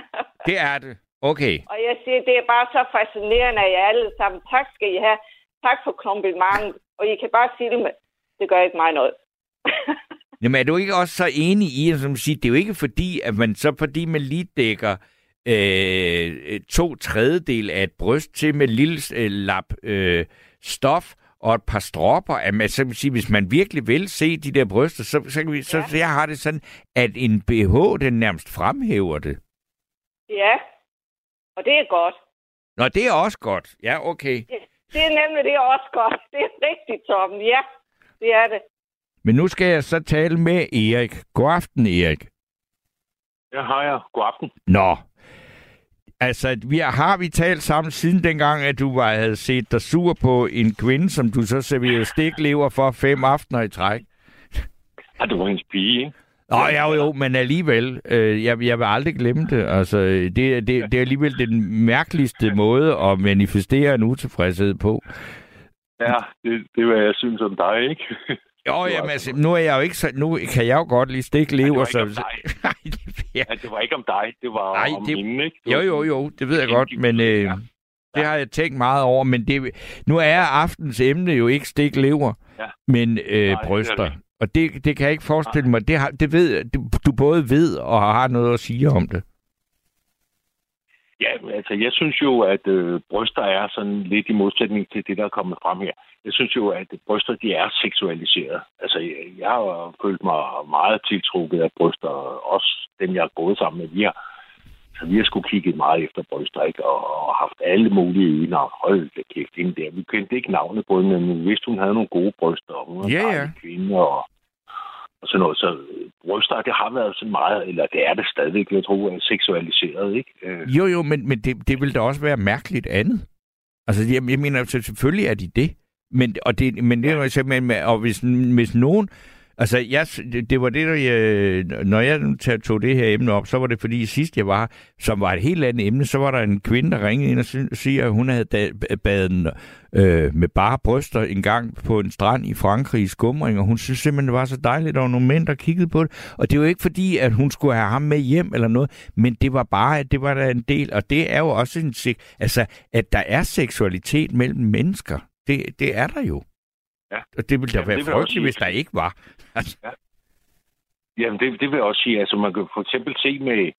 Det er det. Okay. Og jeg siger, det er bare så fascinerende af jer alle sammen. Tak skal I have. Tak for komplimentet. Og I kan bare sige det, med, det gør ikke mig noget. Jamen er du ikke også så enig i, som siger, det er jo ikke fordi, at man så fordi man lige dækker øh, to tredjedel af et bryst til med et lille øh, lap øh, stof og et par stropper, at man så vil sige, hvis man virkelig vil se de der bryster, så, så, kan vi, så, Ja. så jeg har det sådan, at en BH, den nærmest fremhæver det. Ja, og det er godt. Nå, det er også godt. Ja, okay. Det er nemlig det er også godt. Det er rigtigt, Torben. Ja, det er det. Men nu skal jeg så tale med Erik. God aften, Erik. Ja, hej ja. God aften. Nå. Altså, vi har, har vi talt sammen siden dengang, at du var, havde set dig sur på en kvinde, som du så serverede stiklever for fem aftener i træk? Ja, du var hendes pige, ikke? Nå, ja, jo, men alligevel, øh, jeg, jeg vil aldrig glemme det. Altså, det, det, det er alligevel den mærkeligste måde at manifestere en utilfredshed på. Ja, det, det hvad jeg synes om dig, ikke? Jo, jamen, altså- altså, nu er jeg jo ikke så, nu kan jeg jo godt Ja, det var så... Nej, det, ja. Ja, det var ikke om dig, det var Nej, om det- hende, ikke? Jo, jo, jo, det ved jeg godt, men øh, Ja. det har jeg tænkt meget over. Men det, nu er aftens emne jo ikke stiklever, Ja. men øh, er bryster. det. Og det, det kan jeg ikke forestille mig. Det, har, det ved du både ved og har noget at sige om det. Ja, altså, jeg synes jo, at øh, bryster er sådan lidt i modsætning til det, der er kommet frem her. Jeg synes jo, at bryster, de er seksualiseret. Altså, jeg, jeg har følt mig meget tiltrukket af bryster, også dem, jeg har gået sammen med. Vi har, så vi har skulle kigge meget efter bryster, ikke? Og, og haft alle mulige navn. Hold da kæft, hende der. Vi kendte ikke navnet på hende, men vi vidste, hun havde nogle gode bryster. Og hun var en Ja, ja. kvinde, og, og sådan noget. Så bryster, det har været sådan meget, eller det er det stadigvæk, jeg tror, er seksualiseret, ikke? Øh, Jo, jo, men, men det, det vil da også være mærkeligt andet. Altså, jeg, jeg mener, så selvfølgelig er de det. Men, og det, men det er jo simpelthen, med- og hvis, hvis nogen... Altså, jeg, det, det var det, der jeg, når jeg tog det her emne op, så var det fordi sidst jeg var, som var et helt andet emne, så var der en kvinde, der ringede ind og siger, at hun havde badet øh, med bare bryster en gang på en strand i Frankrig i skumring, og hun synes simpelthen, det var så dejligt, at nogle mænd, der kiggede på det. Og det var ikke fordi, at hun skulle have ham med hjem eller noget, men det var bare, at det var der en del, og det er jo også en, altså, at der er seksualitet mellem mennesker. Det, det er der jo. Ja. Og det ville da Ja, være frygteligt, hvis der ikke var. Altså, Jamen, det, det vil jeg også sige. Altså, man kan for eksempel se med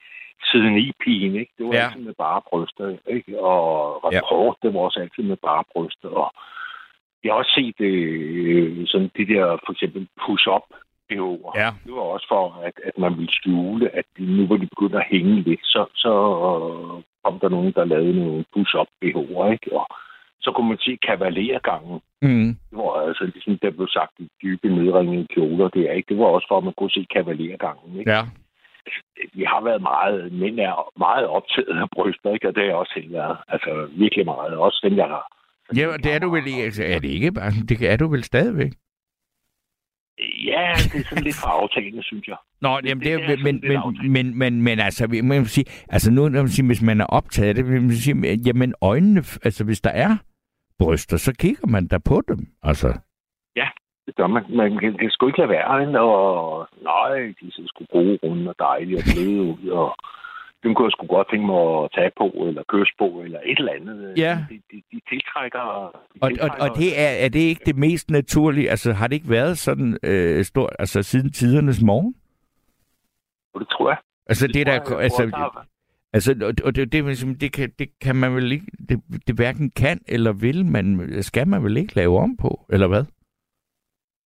siden i pigen, ikke? Det var Ja. ja. altid med bare bryster, ikke? Og Ja. rapport, det var også altid med bare bryster. Og jeg har også set øh, sådan de der, for eksempel push-up BH'er. Ja. Det var også for, at, at man ville skjule, at de, nu hvor de begyndte at hænge lidt, så, så kom der nogen, der lavede nogle push-up BH'er, ikke? Og så kunne man se kavalergangen. Mm. Det var altså ligesom, der blev sagt, de dybe nedringede kjoler, det er ikke. Det var også for, at man kunne se kavalergangen, ikke? Ja. Vi har været meget, mænd er meget optaget af bryster, ikke? Og det er jeg også helt været. Altså, virkelig meget. Også dem, jeg har. Ja, det er du vel ikke. Altså, er det ikke bare? Det er du vel stadigvæk? Ja, det er sådan lidt for aftagende, synes jeg. Nå, Det- jamen, det det, er men, men, aftalt. men, men, men, altså, vi- man sige, altså nu, når man siger, hvis man er optaget af det, man sige, jamen øjnene, altså hvis der er bryster, så kigger man da på dem. Altså, Det gør man. Man kan, kan sgu ikke lade være, og nej, de ser sgu gode, runde og dejlige og bløde ud, og dem kunne jeg sgu godt tænke mig at tage på, eller kysse på, eller et eller andet. Ja. De, de, de tiltrækker... De og, og, tiltrækker og det er, er det ikke det mest naturlige? Altså, har det ikke været sådan øh, stort, altså siden tidernes morgen? Og det tror jeg. Altså, det, det der, tror jeg, altså, jeg der Altså, og- det, det, det, kan, det kan man vel ikke, det, det hverken kan eller vil man, skal man vel ikke lave om på, eller hvad?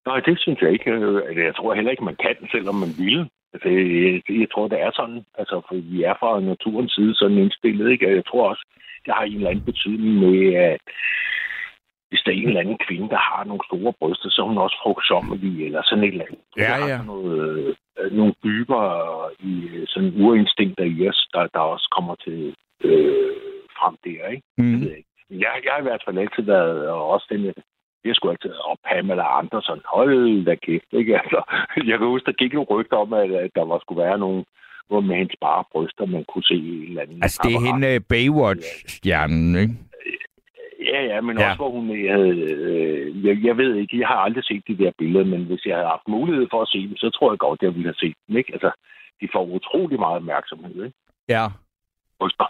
Nej, det synes jeg ikke. Altså, jeg tror heller ikke, man kan, selvom man ville. Altså, jeg, jeg tror, det er sådan. Altså, for vi er fra naturens side sådan indstillet, ikke? Og jeg tror også, det har en eller anden betydning med, at hvis der er en eller anden kvinde, der har nogle store bryster, så er hun også frugtsommelig, eller sådan et eller andet. Ja, Der ja. sådan Noget, øh, nogle dyber i øh, sådan urinstinkter i os, der, der også kommer til øh, frem der, ikke? Mm. ved jeg ikke. Jeg, jeg har i hvert fald altid været, og også den, jeg skulle altid op Pamela Andersen. Hold da kæft, ikke? Altså, jeg kan huske, der gik nogle rygter om, at, at der var, skulle være nogle hvor med hendes bare bryster, man kunne se en eller anden. Altså, det er hende øh, Baywatch-stjernen, ikke? Ja, ja, men Ja. også hvor hun havde... Øh, jeg, jeg ved ikke, jeg har aldrig set de der billeder, men hvis jeg havde haft mulighed for at se dem, så tror jeg godt, jeg ville have set dem, ikke? Altså, de får utrolig meget opmærksomhed, ikke? Ja. Bryster.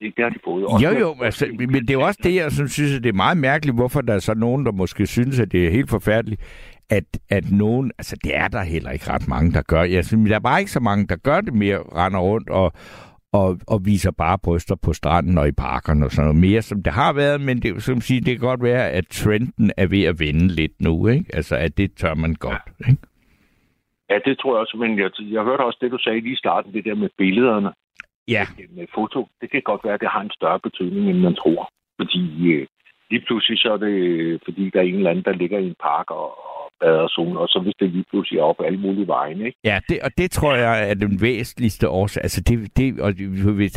Det, det har de fået. Jo, jo, altså, men det er jo også det, jeg synes, at det er meget mærkeligt, hvorfor der er så nogen, der måske synes, at det er helt forfærdeligt, at, at nogen, altså det er der heller ikke ret mange, der gør. Jeg synes, der er bare ikke så mange, der gør det mere, render rundt og, og, og viser bare bryster på stranden og i parkerne og sådan noget mere, som det har været, men det, som siger, det kan godt være, at trenden er ved at vende lidt nu, ikke? Altså, at det tør man godt, ikke? Ja, det tror jeg også, men jeg, jeg hørte også det, du sagde lige i starten, det der med billederne. Ja, med foto, det kan godt være, at det har en større betydning, end man tror. Fordi øh, lige pludselig så er det, fordi der er en eller anden, der ligger i en park og, og og så hvis det lige pludselig er op alle mulige vegne, ikke? Ja, det, og det tror jeg er den væsentligste årsag. Altså, det, det, og,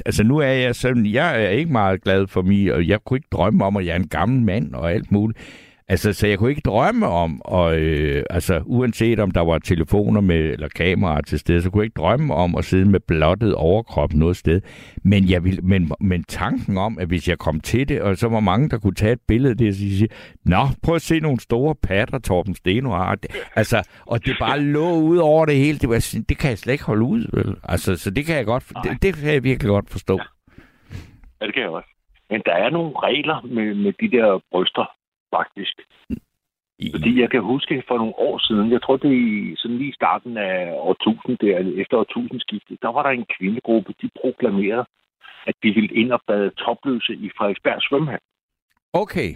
altså nu er jeg sådan, jeg er ikke meget glad for mig, og jeg kunne ikke drømme om, at jeg er en gammel mand og alt muligt. Altså, så jeg kunne ikke drømme om, og, øh, altså, uanset om der var telefoner med, eller kameraer til stede, så kunne jeg ikke drømme om at sidde med blottet overkrop noget sted. Men, jeg vil, men, men tanken om, at hvis jeg kom til det, og så var mange, der kunne tage et billede af det, og sige, Nå, prøv at se nogle store patter, Torben Steno har. Altså, og det bare lå ud over det hele. Det, var, sådan, det kan jeg slet ikke holde ud, vel? Altså, så det kan jeg godt, det, det kan jeg virkelig godt forstå. Ja, det kan jeg også. Men der er nogle regler med, med de der bryster, faktisk. Fordi jeg kan huske for nogle år siden, jeg tror det er i- sådan lige i starten af årtusind, der, efter årtusindskiftet, der var der en kvindegruppe, de proklamerede, at de ville ind og bade topløse i Frederiksberg svømmehal. Okay.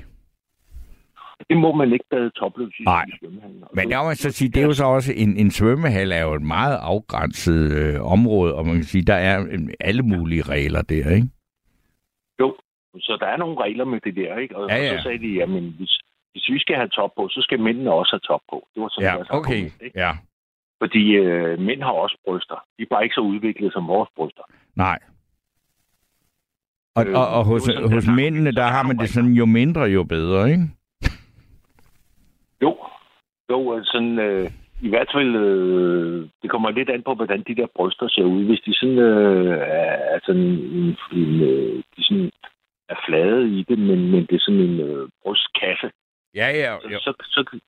Det må man ikke bade topløse i, Nej. i svømmehallen. Men der må man så sige, det er jo så også, en, en svømmehal er jo et meget afgrænset øh, område, og man kan sige, der er øh, alle mulige regler der, ikke? Så der er nogle regler med det der, ikke? Og, Ja, og ja. så sagde de, jamen hvis, hvis vi skal have top på, så skal mændene også have top på. Det var sådan Ja, deres okay. argument, ikke? Ja, Fordi øh, mænd har også bryster. De er bare ikke så udviklet som vores bryster. nej. Og, Øh, og, og hos, sådan, hos der- mændene, der har man det sådan, jo mindre, jo bedre, ikke? Jo, jo øh, sådan, øh, i hvert fald, øh, det kommer lidt an på, hvordan de der bryster ser ud. Hvis de sådan, øh, er, er sådan, en, en, øh, de sådan er flade i det, men, men det er sådan en øh, brystkasse, Ja, ja. så, jo. så, så,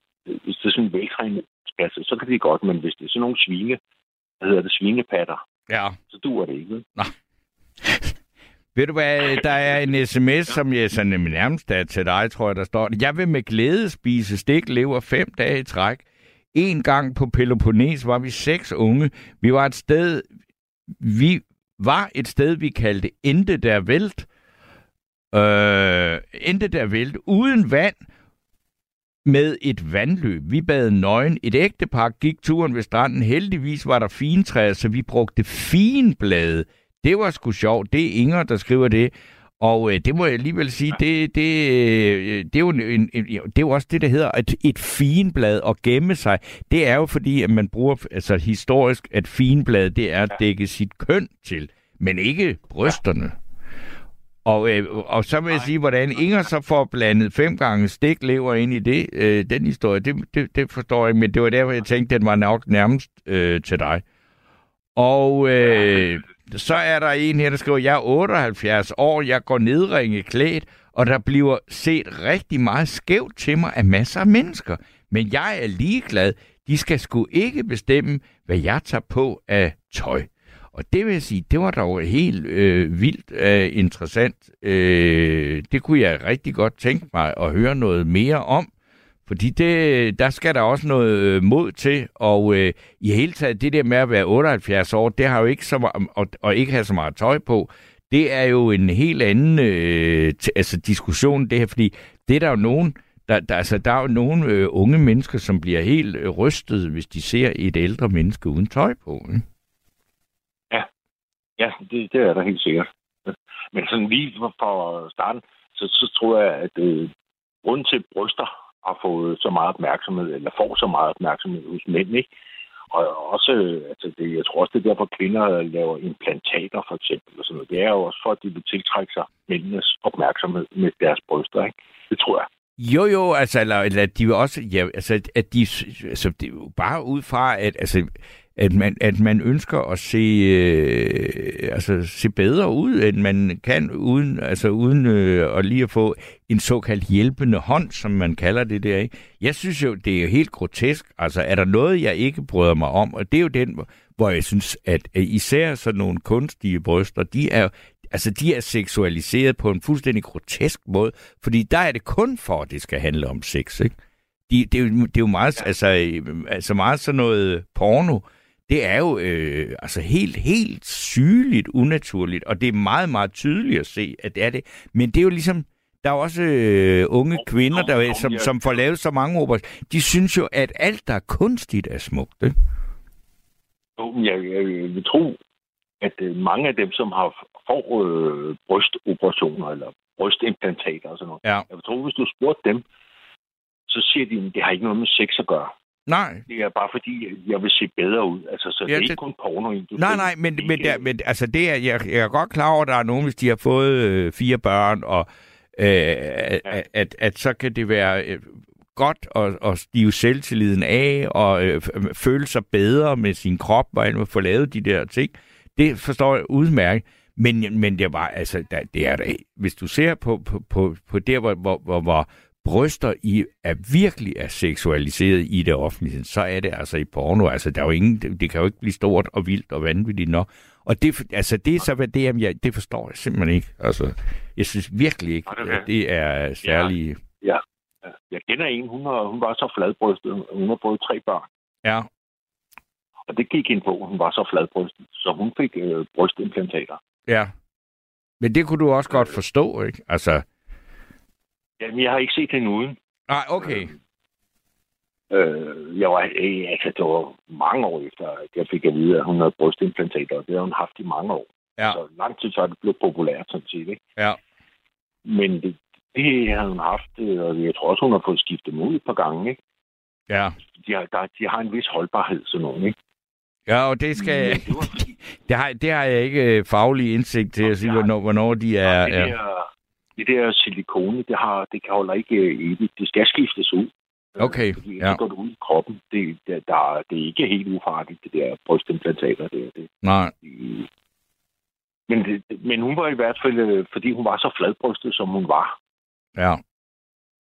hvis det er sådan en veltræningskasse, så kan det godt, men hvis det er sådan nogle svine, hvad hedder det, svinepatter, ja. så duer det ikke. vel? Ved du hvad, der er en sms, som jeg sådan nærmest er til dig, tror jeg, der står. Jeg vil med glæde spise stik lever fem dage i træk. En gang på Peloponnes var vi seks unge. Vi var et sted, vi var et sted, vi kaldte Ente der Vælt. Øh, Ente der Vælt, uden vand, med et vandløb. Vi bad nøgen. Et ægtepar gik turen ved stranden. Heldigvis var der fine træer, så vi brugte finblade. Det var sgu sjovt. Det er Inger, der skriver det. Og øh, det må jeg alligevel sige, det, det, øh, det, er jo en, en, det er jo også det, der hedder et, et finblad at gemme sig. Det er jo fordi, at man bruger altså historisk, at finblad, det er at dække sit køn til, men ikke brysterne. Og, øh, og så vil jeg sige, hvordan Inger så får blandet fem gange stiklever ind i det, øh, den historie, det, det, det forstår jeg ikke, men det var derfor, jeg tænkte, den var nok nærmest øh, til dig. Og øh, så er der en her, der skriver, jeg er 78 år, jeg går nedringe klædt, og der bliver set rigtig meget skævt til mig af masser af mennesker. Men jeg er ligeglad. De skal sgu ikke bestemme, hvad jeg tager på af tøj. Og det vil jeg sige, det var dog helt øh, vildt øh, interessant. Øh, det kunne jeg rigtig godt tænke mig at høre noget mere om. Fordi det, der skal der også noget øh, mod til, og øh, i hele taget det der med at være 78 år, det har jo ikke så meget, og, og ikke have så meget tøj på, det er jo en helt anden øh, t- altså diskussion, det her, fordi det er der jo nogen, der, der, altså, der er jo nogle øh, unge mennesker, som bliver helt øh, rystet, hvis de ser et ældre menneske uden tøj på. Ikke? Ja, det, det er der helt sikkert. Men sådan lige fra starten, så, så tror jeg, at øh, grunden til, bryster har fået så meget opmærksomhed, eller får så meget opmærksomhed hos mænd, ikke? Og også, øh, altså det, jeg tror også, det er derfor, kvinder laver implantater, for eksempel. Og sådan noget. Det er jo også for, at de vil tiltrække sig mændenes opmærksomhed med deres bryster, ikke? Det tror jeg. Jo, jo, altså, eller, eller de vil også, ja, altså, at de, altså, det er jo bare ud fra, at, altså, at man, at man ønsker at se, øh, altså, se bedre ud, end man kan, uden, altså, uden øh, at lige at få en såkaldt hjælpende hånd, som man kalder det der. Ikke? Jeg synes jo, det er jo helt grotesk. Altså, er der noget, jeg ikke bryder mig om? Og det er jo den, hvor jeg synes, at især sådan nogle kunstige bryster, de er, altså, de er seksualiseret på en fuldstændig grotesk måde, fordi der er det kun for, at det skal handle om sex, ikke? De, det, er jo, det er jo meget, ja. altså, altså meget sådan noget porno, det er jo øh, altså helt, helt sygeligt unaturligt, og det er meget, meget tydeligt at se, at det er det. Men det er jo ligesom, der er også øh, unge kvinder, der, som, som får lavet så mange operationer. De synes jo, at alt, der er kunstigt, er smukt. Ikke? Jeg, jeg, jeg vil tro, at øh, mange af dem, som har får øh, brystoperationer eller brystimplantater og sådan noget, Ja. jeg vil tro, hvis du spurgte dem, så siger de, at det har ikke noget med sex at gøre. Nej, Det er bare fordi, jeg vil se bedre ud. Altså, så ja, det er det- ikke kun porno. nej, nej, men, men, der, men altså det er, jeg, jeg er godt klar over, at der er nogen, hvis de har fået øh, fire børn, og øh, at, at, at så kan det være øh, godt at, at stive selvtilliden af, og øh, f- føle sig bedre med sin krop, og at få lavet de der ting. Det forstår jeg udmærket. Men, men det var, altså, der, det er da, hvis du ser på, på, på, på der, hvor, hvor, hvor, hvor bryster i er virkelig er seksualiseret i det offentlige, så er det altså i porno. Altså, der er jo ingen, det, det kan jo ikke blive stort og vildt og vanvittigt nok. Og det, altså, det er så, hvad det er, jeg, det forstår jeg simpelthen ikke. Altså, jeg synes virkelig ikke, er at det er særlig... Ja. Jeg kender en, hun, har, hun var så fladbrystet. Hun har fået tre børn. Ja, Og det gik ind på, hun var så fladbrystet. Så hun fik øh, brystimplantater. ja. Men det kunne du også godt forstå, ikke? Altså, Jamen, jeg har ikke set hende uden. nej, okay. Øh, jeg var, øh, altså, det var mange år efter, at jeg fik at vide, at hun havde brystimplantater. og Det har hun haft i mange år. Ja, Så lang tid så er det blevet populært, sådan set. Ikke? ja. Men det, det har hun haft, øh, og jeg tror også, hun har fået skiftet dem ud et par gange. Ikke? Ja, De, har, der, de har en vis holdbarhed, sådan nogen. Ikke? ja og det skal Men det var, det har, det har jeg ikke øh, faglig indsigt til at sige, hvornår, hvornår de er... det, er der, det der silikone, det, har, det kan holder ikke øh, evigt. Det skal skiftes ud. Okay, Fordi ja. så går det ud i kroppen. Det, der, der, det er ikke helt ufarligt, det der brystimplantater. Det, det, Nej, men, det, men hun var i hvert fald, øh, fordi hun var så fladbrystet, som hun var, ja.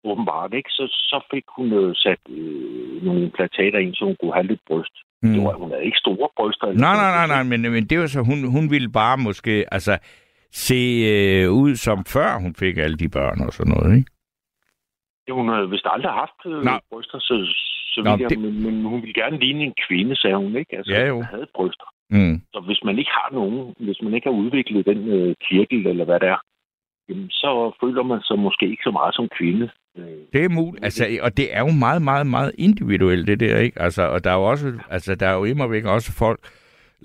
åbenbart, ikke? Så, så fik hun øh, sat øh, nogle implantater ind, så hun kunne have lidt bryst. Mm. Det var, hun havde ikke store bryster. Nej, nej, nej, nej, men, men det var så, hun, hun ville bare måske, altså, se øh, ud som før hun fik alle de børn og sådan noget, ikke? Ja, Hun havde vist aldrig haft øh, Nå. bryster, så, så Nå, jeg, det- men, men hun ville gerne ligne en kvinde, sagde hun, ikke? Altså, Ja, jo. hun havde bryster. Mm. Så hvis man ikke har nogen, hvis man ikke har udviklet den øh, kirkel, eller hvad det er, jamen, så føler man sig måske ikke så meget som kvinde. Øh, Det er muligt, altså, og det er jo meget, meget, meget individuelt, det der, ikke? Altså, og der er jo også, altså, der er jo immer væk også folk,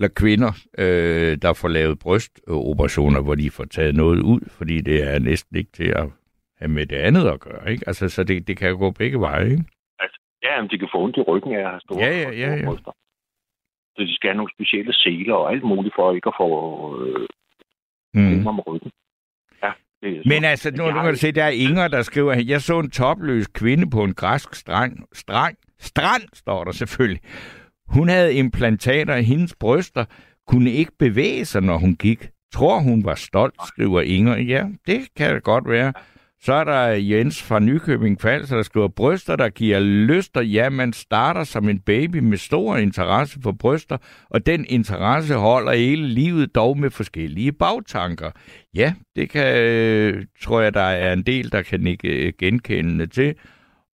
eller kvinder, øh, der får lavet brystoperationer, hvor de får taget noget ud, fordi det er næsten ikke til at have med det andet at gøre. Ikke? Altså, så det, det kan jo gå begge veje. Ikke? Ja, men de kan få ondt i ryggen af at have store, Ja, ja, ja, ja. bryster. Så de skal have nogle specielle seler og alt muligt for ikke at få øh, problemer med ryggen. Ja, det Men altså, nu, nu kan du se, der er Inger, der skriver, at jeg så en topløs kvinde på en græsk strand, strand, strand, står der selvfølgelig. Hun havde implantater i hendes bryster, kunne ikke bevæge sig, når hun gik. Tror hun var stolt, skriver Inger. Ja, det kan det godt være. Så er der Jens fra Nykøbing Falster, der skriver, bryster, der giver lyster. Ja, man starter som en baby med stor interesse for bryster, og den interesse holder hele livet dog med forskellige bagtanker. Ja, det kan, øh, tror jeg, der er en del, der kan ikke øh, genkendende til.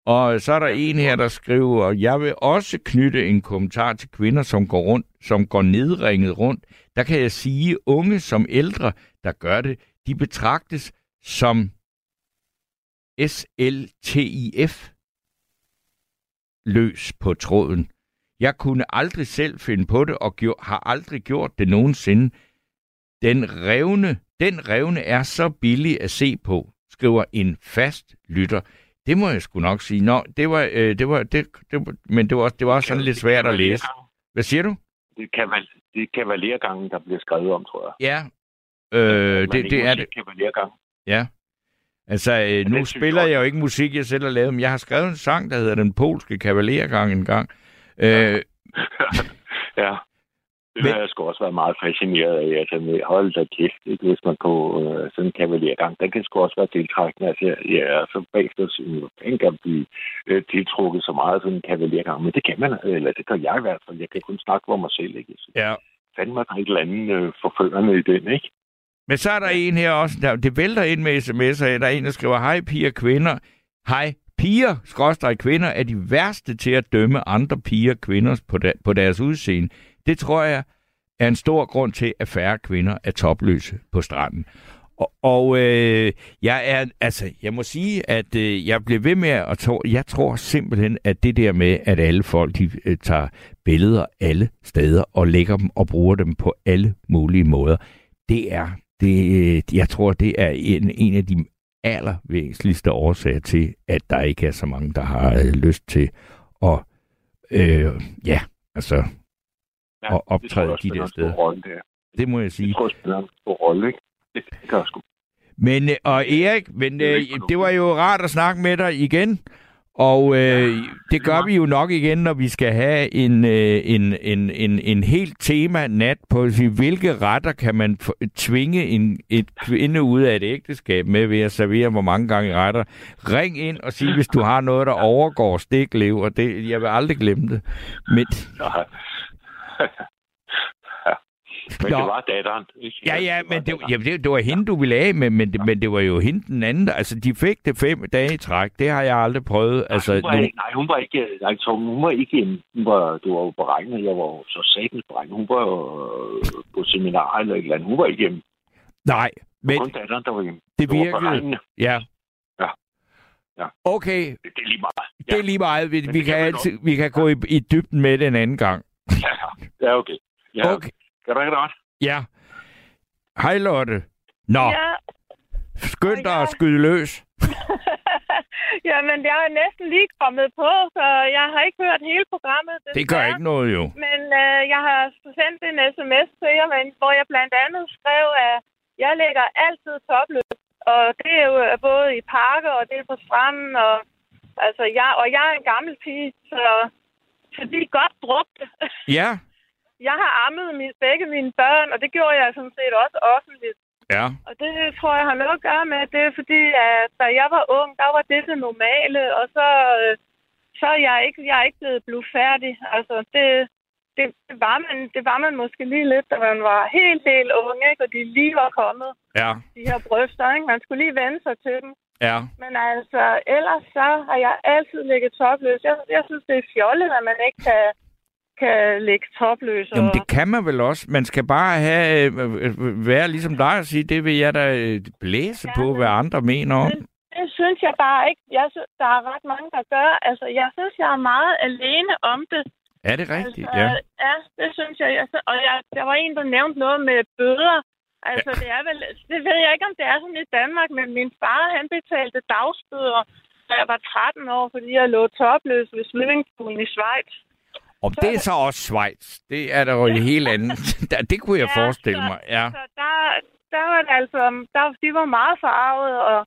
Og så er der en her, der skriver, jeg vil også knytte en kommentar til kvinder, som går rundt, som går nedringet rundt. Der kan jeg sige, unge som ældre, der gør det, de betragtes som SLTIF løs på tråden. Jeg kunne aldrig selv finde på det, og gjorde, har aldrig gjort det nogensinde. Den revne, den revne er så billig at se på, skriver en fast lytter. Det må jeg sgu nok sige. Nå, det var, øh, det var, det, det, var men det var, det var også sådan lidt svært at læse. Hvad siger du? Det kan vel det er kavalergangen, der bliver skrevet om, tror jeg. Ja, øh, det, det må er det. Kavalergang. Ja. Altså, øh, nu spiller jeg jo ikke musik, jeg selv har lavet, men jeg har skrevet en sang, der hedder Den Polske Kavalergang en gang. Øh, ja. Det har jeg sgu også været meget fascineret af. Altså, med, hold da kæft, ikke? hvis man på øh, sådan en kavalergang, den kan sgu også være tiltrækkende. Altså, ja, så bagefter den kan blive øh, tiltrukket så meget sådan en kavalergang. Men det kan man, eller det gør jeg i hvert fald. Jeg kan kun snakke for mig selv, ikke? Så ja. fandme, der er et eller andet øh, forførende i den, ikke? Men så er der en her også, der, det vælter ind med sms'er, der er en, der skriver, hej piger kvinder, hej piger, skråstrej kvinder, er de værste til at dømme andre piger kvinder på, da, på deres udseende. Det tror jeg er en stor grund til, at færre kvinder er topløse på stranden. Og, og øh, jeg er, altså, jeg må sige, at øh, jeg bliver ved med at tro, jeg tror simpelthen, at det der med, at alle folk, de øh, tager billeder alle steder og lægger dem og bruger dem på alle mulige måder, det er, det, øh, jeg tror, det er en, en af de allervæsentligste årsager til, at der ikke er så mange, der har øh, lyst til at, øh, ja, altså, Ja, det tror optræde også de der steder. Rolle, der. det må jeg sige. Det tror jeg spiller en stor rolle, ikke? Det, det gør sgu. Men, øh, og Erik, men Det er øh, det var jo rart at snakke med dig igen. Og øh, det gør vi jo nok igen, når vi skal have en, øh, en, en, en, en helt tema nat på, at sige, hvilke retter kan man tvinge en, et kvinde ud af et ægteskab med ved at servere, hvor mange gange retter. Ring ind og sig, hvis du har noget, der overgår stiklev, og det, jeg vil aldrig glemme det. Men, Ja. ja. Men Nå. det var datteren, ikke? Ja, ja, var men det, datteren. ja, det, det var hende, du ville af med, men, det, men det var jo hende den anden. Altså, de fik det fem dage i træk. Det har jeg aldrig prøvet. Altså, nej, hun var, nu, ikke, nej, hun var ikke, nej, Tom, hun var ikke en, hun var, du var jo beregnet, jeg var jo så satans beregnet. Hun var jo øh, på seminar eller et eller andet. Hun var ikke hjemme. nej, men Kun datteren, der var hjemme. det var virkede. Ja. Ja. Ja. Okay, Det, det er lige meget. det er lige meget. Vi, Men vi, det kan, altid, vi kan gå i, i dybden med det en anden gang. Ja, ja okay. Ja, okay. Okay. Kan du ikke? Ja. Hej, Lotte. Nå, Ja, skynd dig Ja. at skyde løs. jamen jeg er næsten lige kommet på, så jeg har ikke hørt hele programmet. Det gør desværre. ikke noget, jo. Men øh, jeg har sendt en sms til jer, men, hvor jeg blandt andet skrev, at jeg lægger altid topløs. Og det er jo øh, både i parker, og det er på stranden, og, altså, jeg, og jeg er en gammel pige, så, så de er godt brugte. Ja, Jeg har ammet min, begge mine børn, og det gjorde jeg sådan set også offentligt. ja. Og det tror jeg har noget at gøre med, det er fordi, at da jeg var ung, der var det det normale, og så, øh, så er jeg ikke, jeg er ikke blevet blufærdig. Altså, det, det, det, var man, det var man måske lige lidt, da man var helt, helt ung, ikke? og de lige var kommet, Ja, de her bryster. Ikke? Man skulle lige vende sig til dem. Ja. Men altså, ellers så har jeg altid ligget topløs. Jeg, jeg synes, det er fjollet, at man ikke kan, kan ligge topløs. Jamen, det kan man vel også. Man skal bare have, øh, øh, være ligesom dig og sige, det vil jeg da øh, blæse Ja, på, hvad andre mener om. Men det synes jeg bare ikke. Jeg synes, der er ret mange, der gør. Altså, jeg synes, jeg er meget alene om det. Er det rigtigt? Altså, ja. ja, det synes jeg. Og jeg, der var en, der nævnte noget med bøder. Altså, ja. det er vel... Det ved jeg ikke, om det er sådan i Danmark, men min far, han betalte dagsbøder, da jeg var 13 år, fordi jeg lå topløs ved swimmingpoolen i Schweiz. Og det er så også Schweiz. Det er der jo en helt anden. det kunne jeg Ja, forestille så- mig. Ja. Så der, der var det altså... Der, de var meget farvet, og,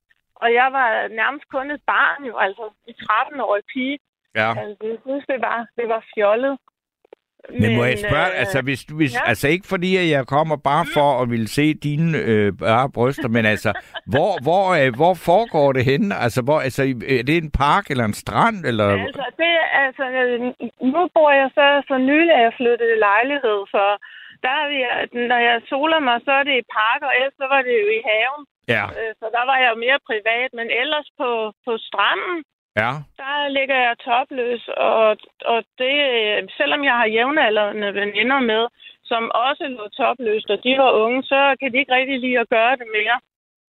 og jeg var nærmest kun et barn, jo, altså en 13-årig pige. ja. Altså, jeg synes, det var, det var fjollet. Men må jeg spørge, øh, altså, hvis, hvis, ja. altså ikke fordi, at jeg kommer bare for at ville se dine øh, bare bryster, men altså, hvor, hvor, øh, hvor foregår det henne? Altså, hvor, altså, er det en park eller en strand? Eller... Altså, det, altså, øh, nu bor jeg så, så nylig, at jeg flyttede i lejlighed, så der er vi, når jeg soler mig, så er det i park, og ellers så var det jo i haven. Ja, Øh, Så der var jeg jo mere privat, men ellers på, på stranden, ja. der ligger jeg topløs, og, og det, øh, selvom jeg har jævnaldrende veninder med, som også lå topløst, og de var unge, så kan de ikke rigtig lide at gøre det mere.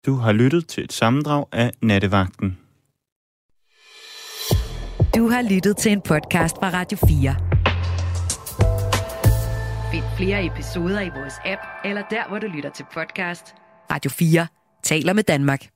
Du har lyttet til et sammendrag af Nattevagten. Du har lyttet til en podcast fra Radio 4. Find flere episoder i vores app, eller der, hvor du lytter til podcast. Radio 4 taler med Danmark.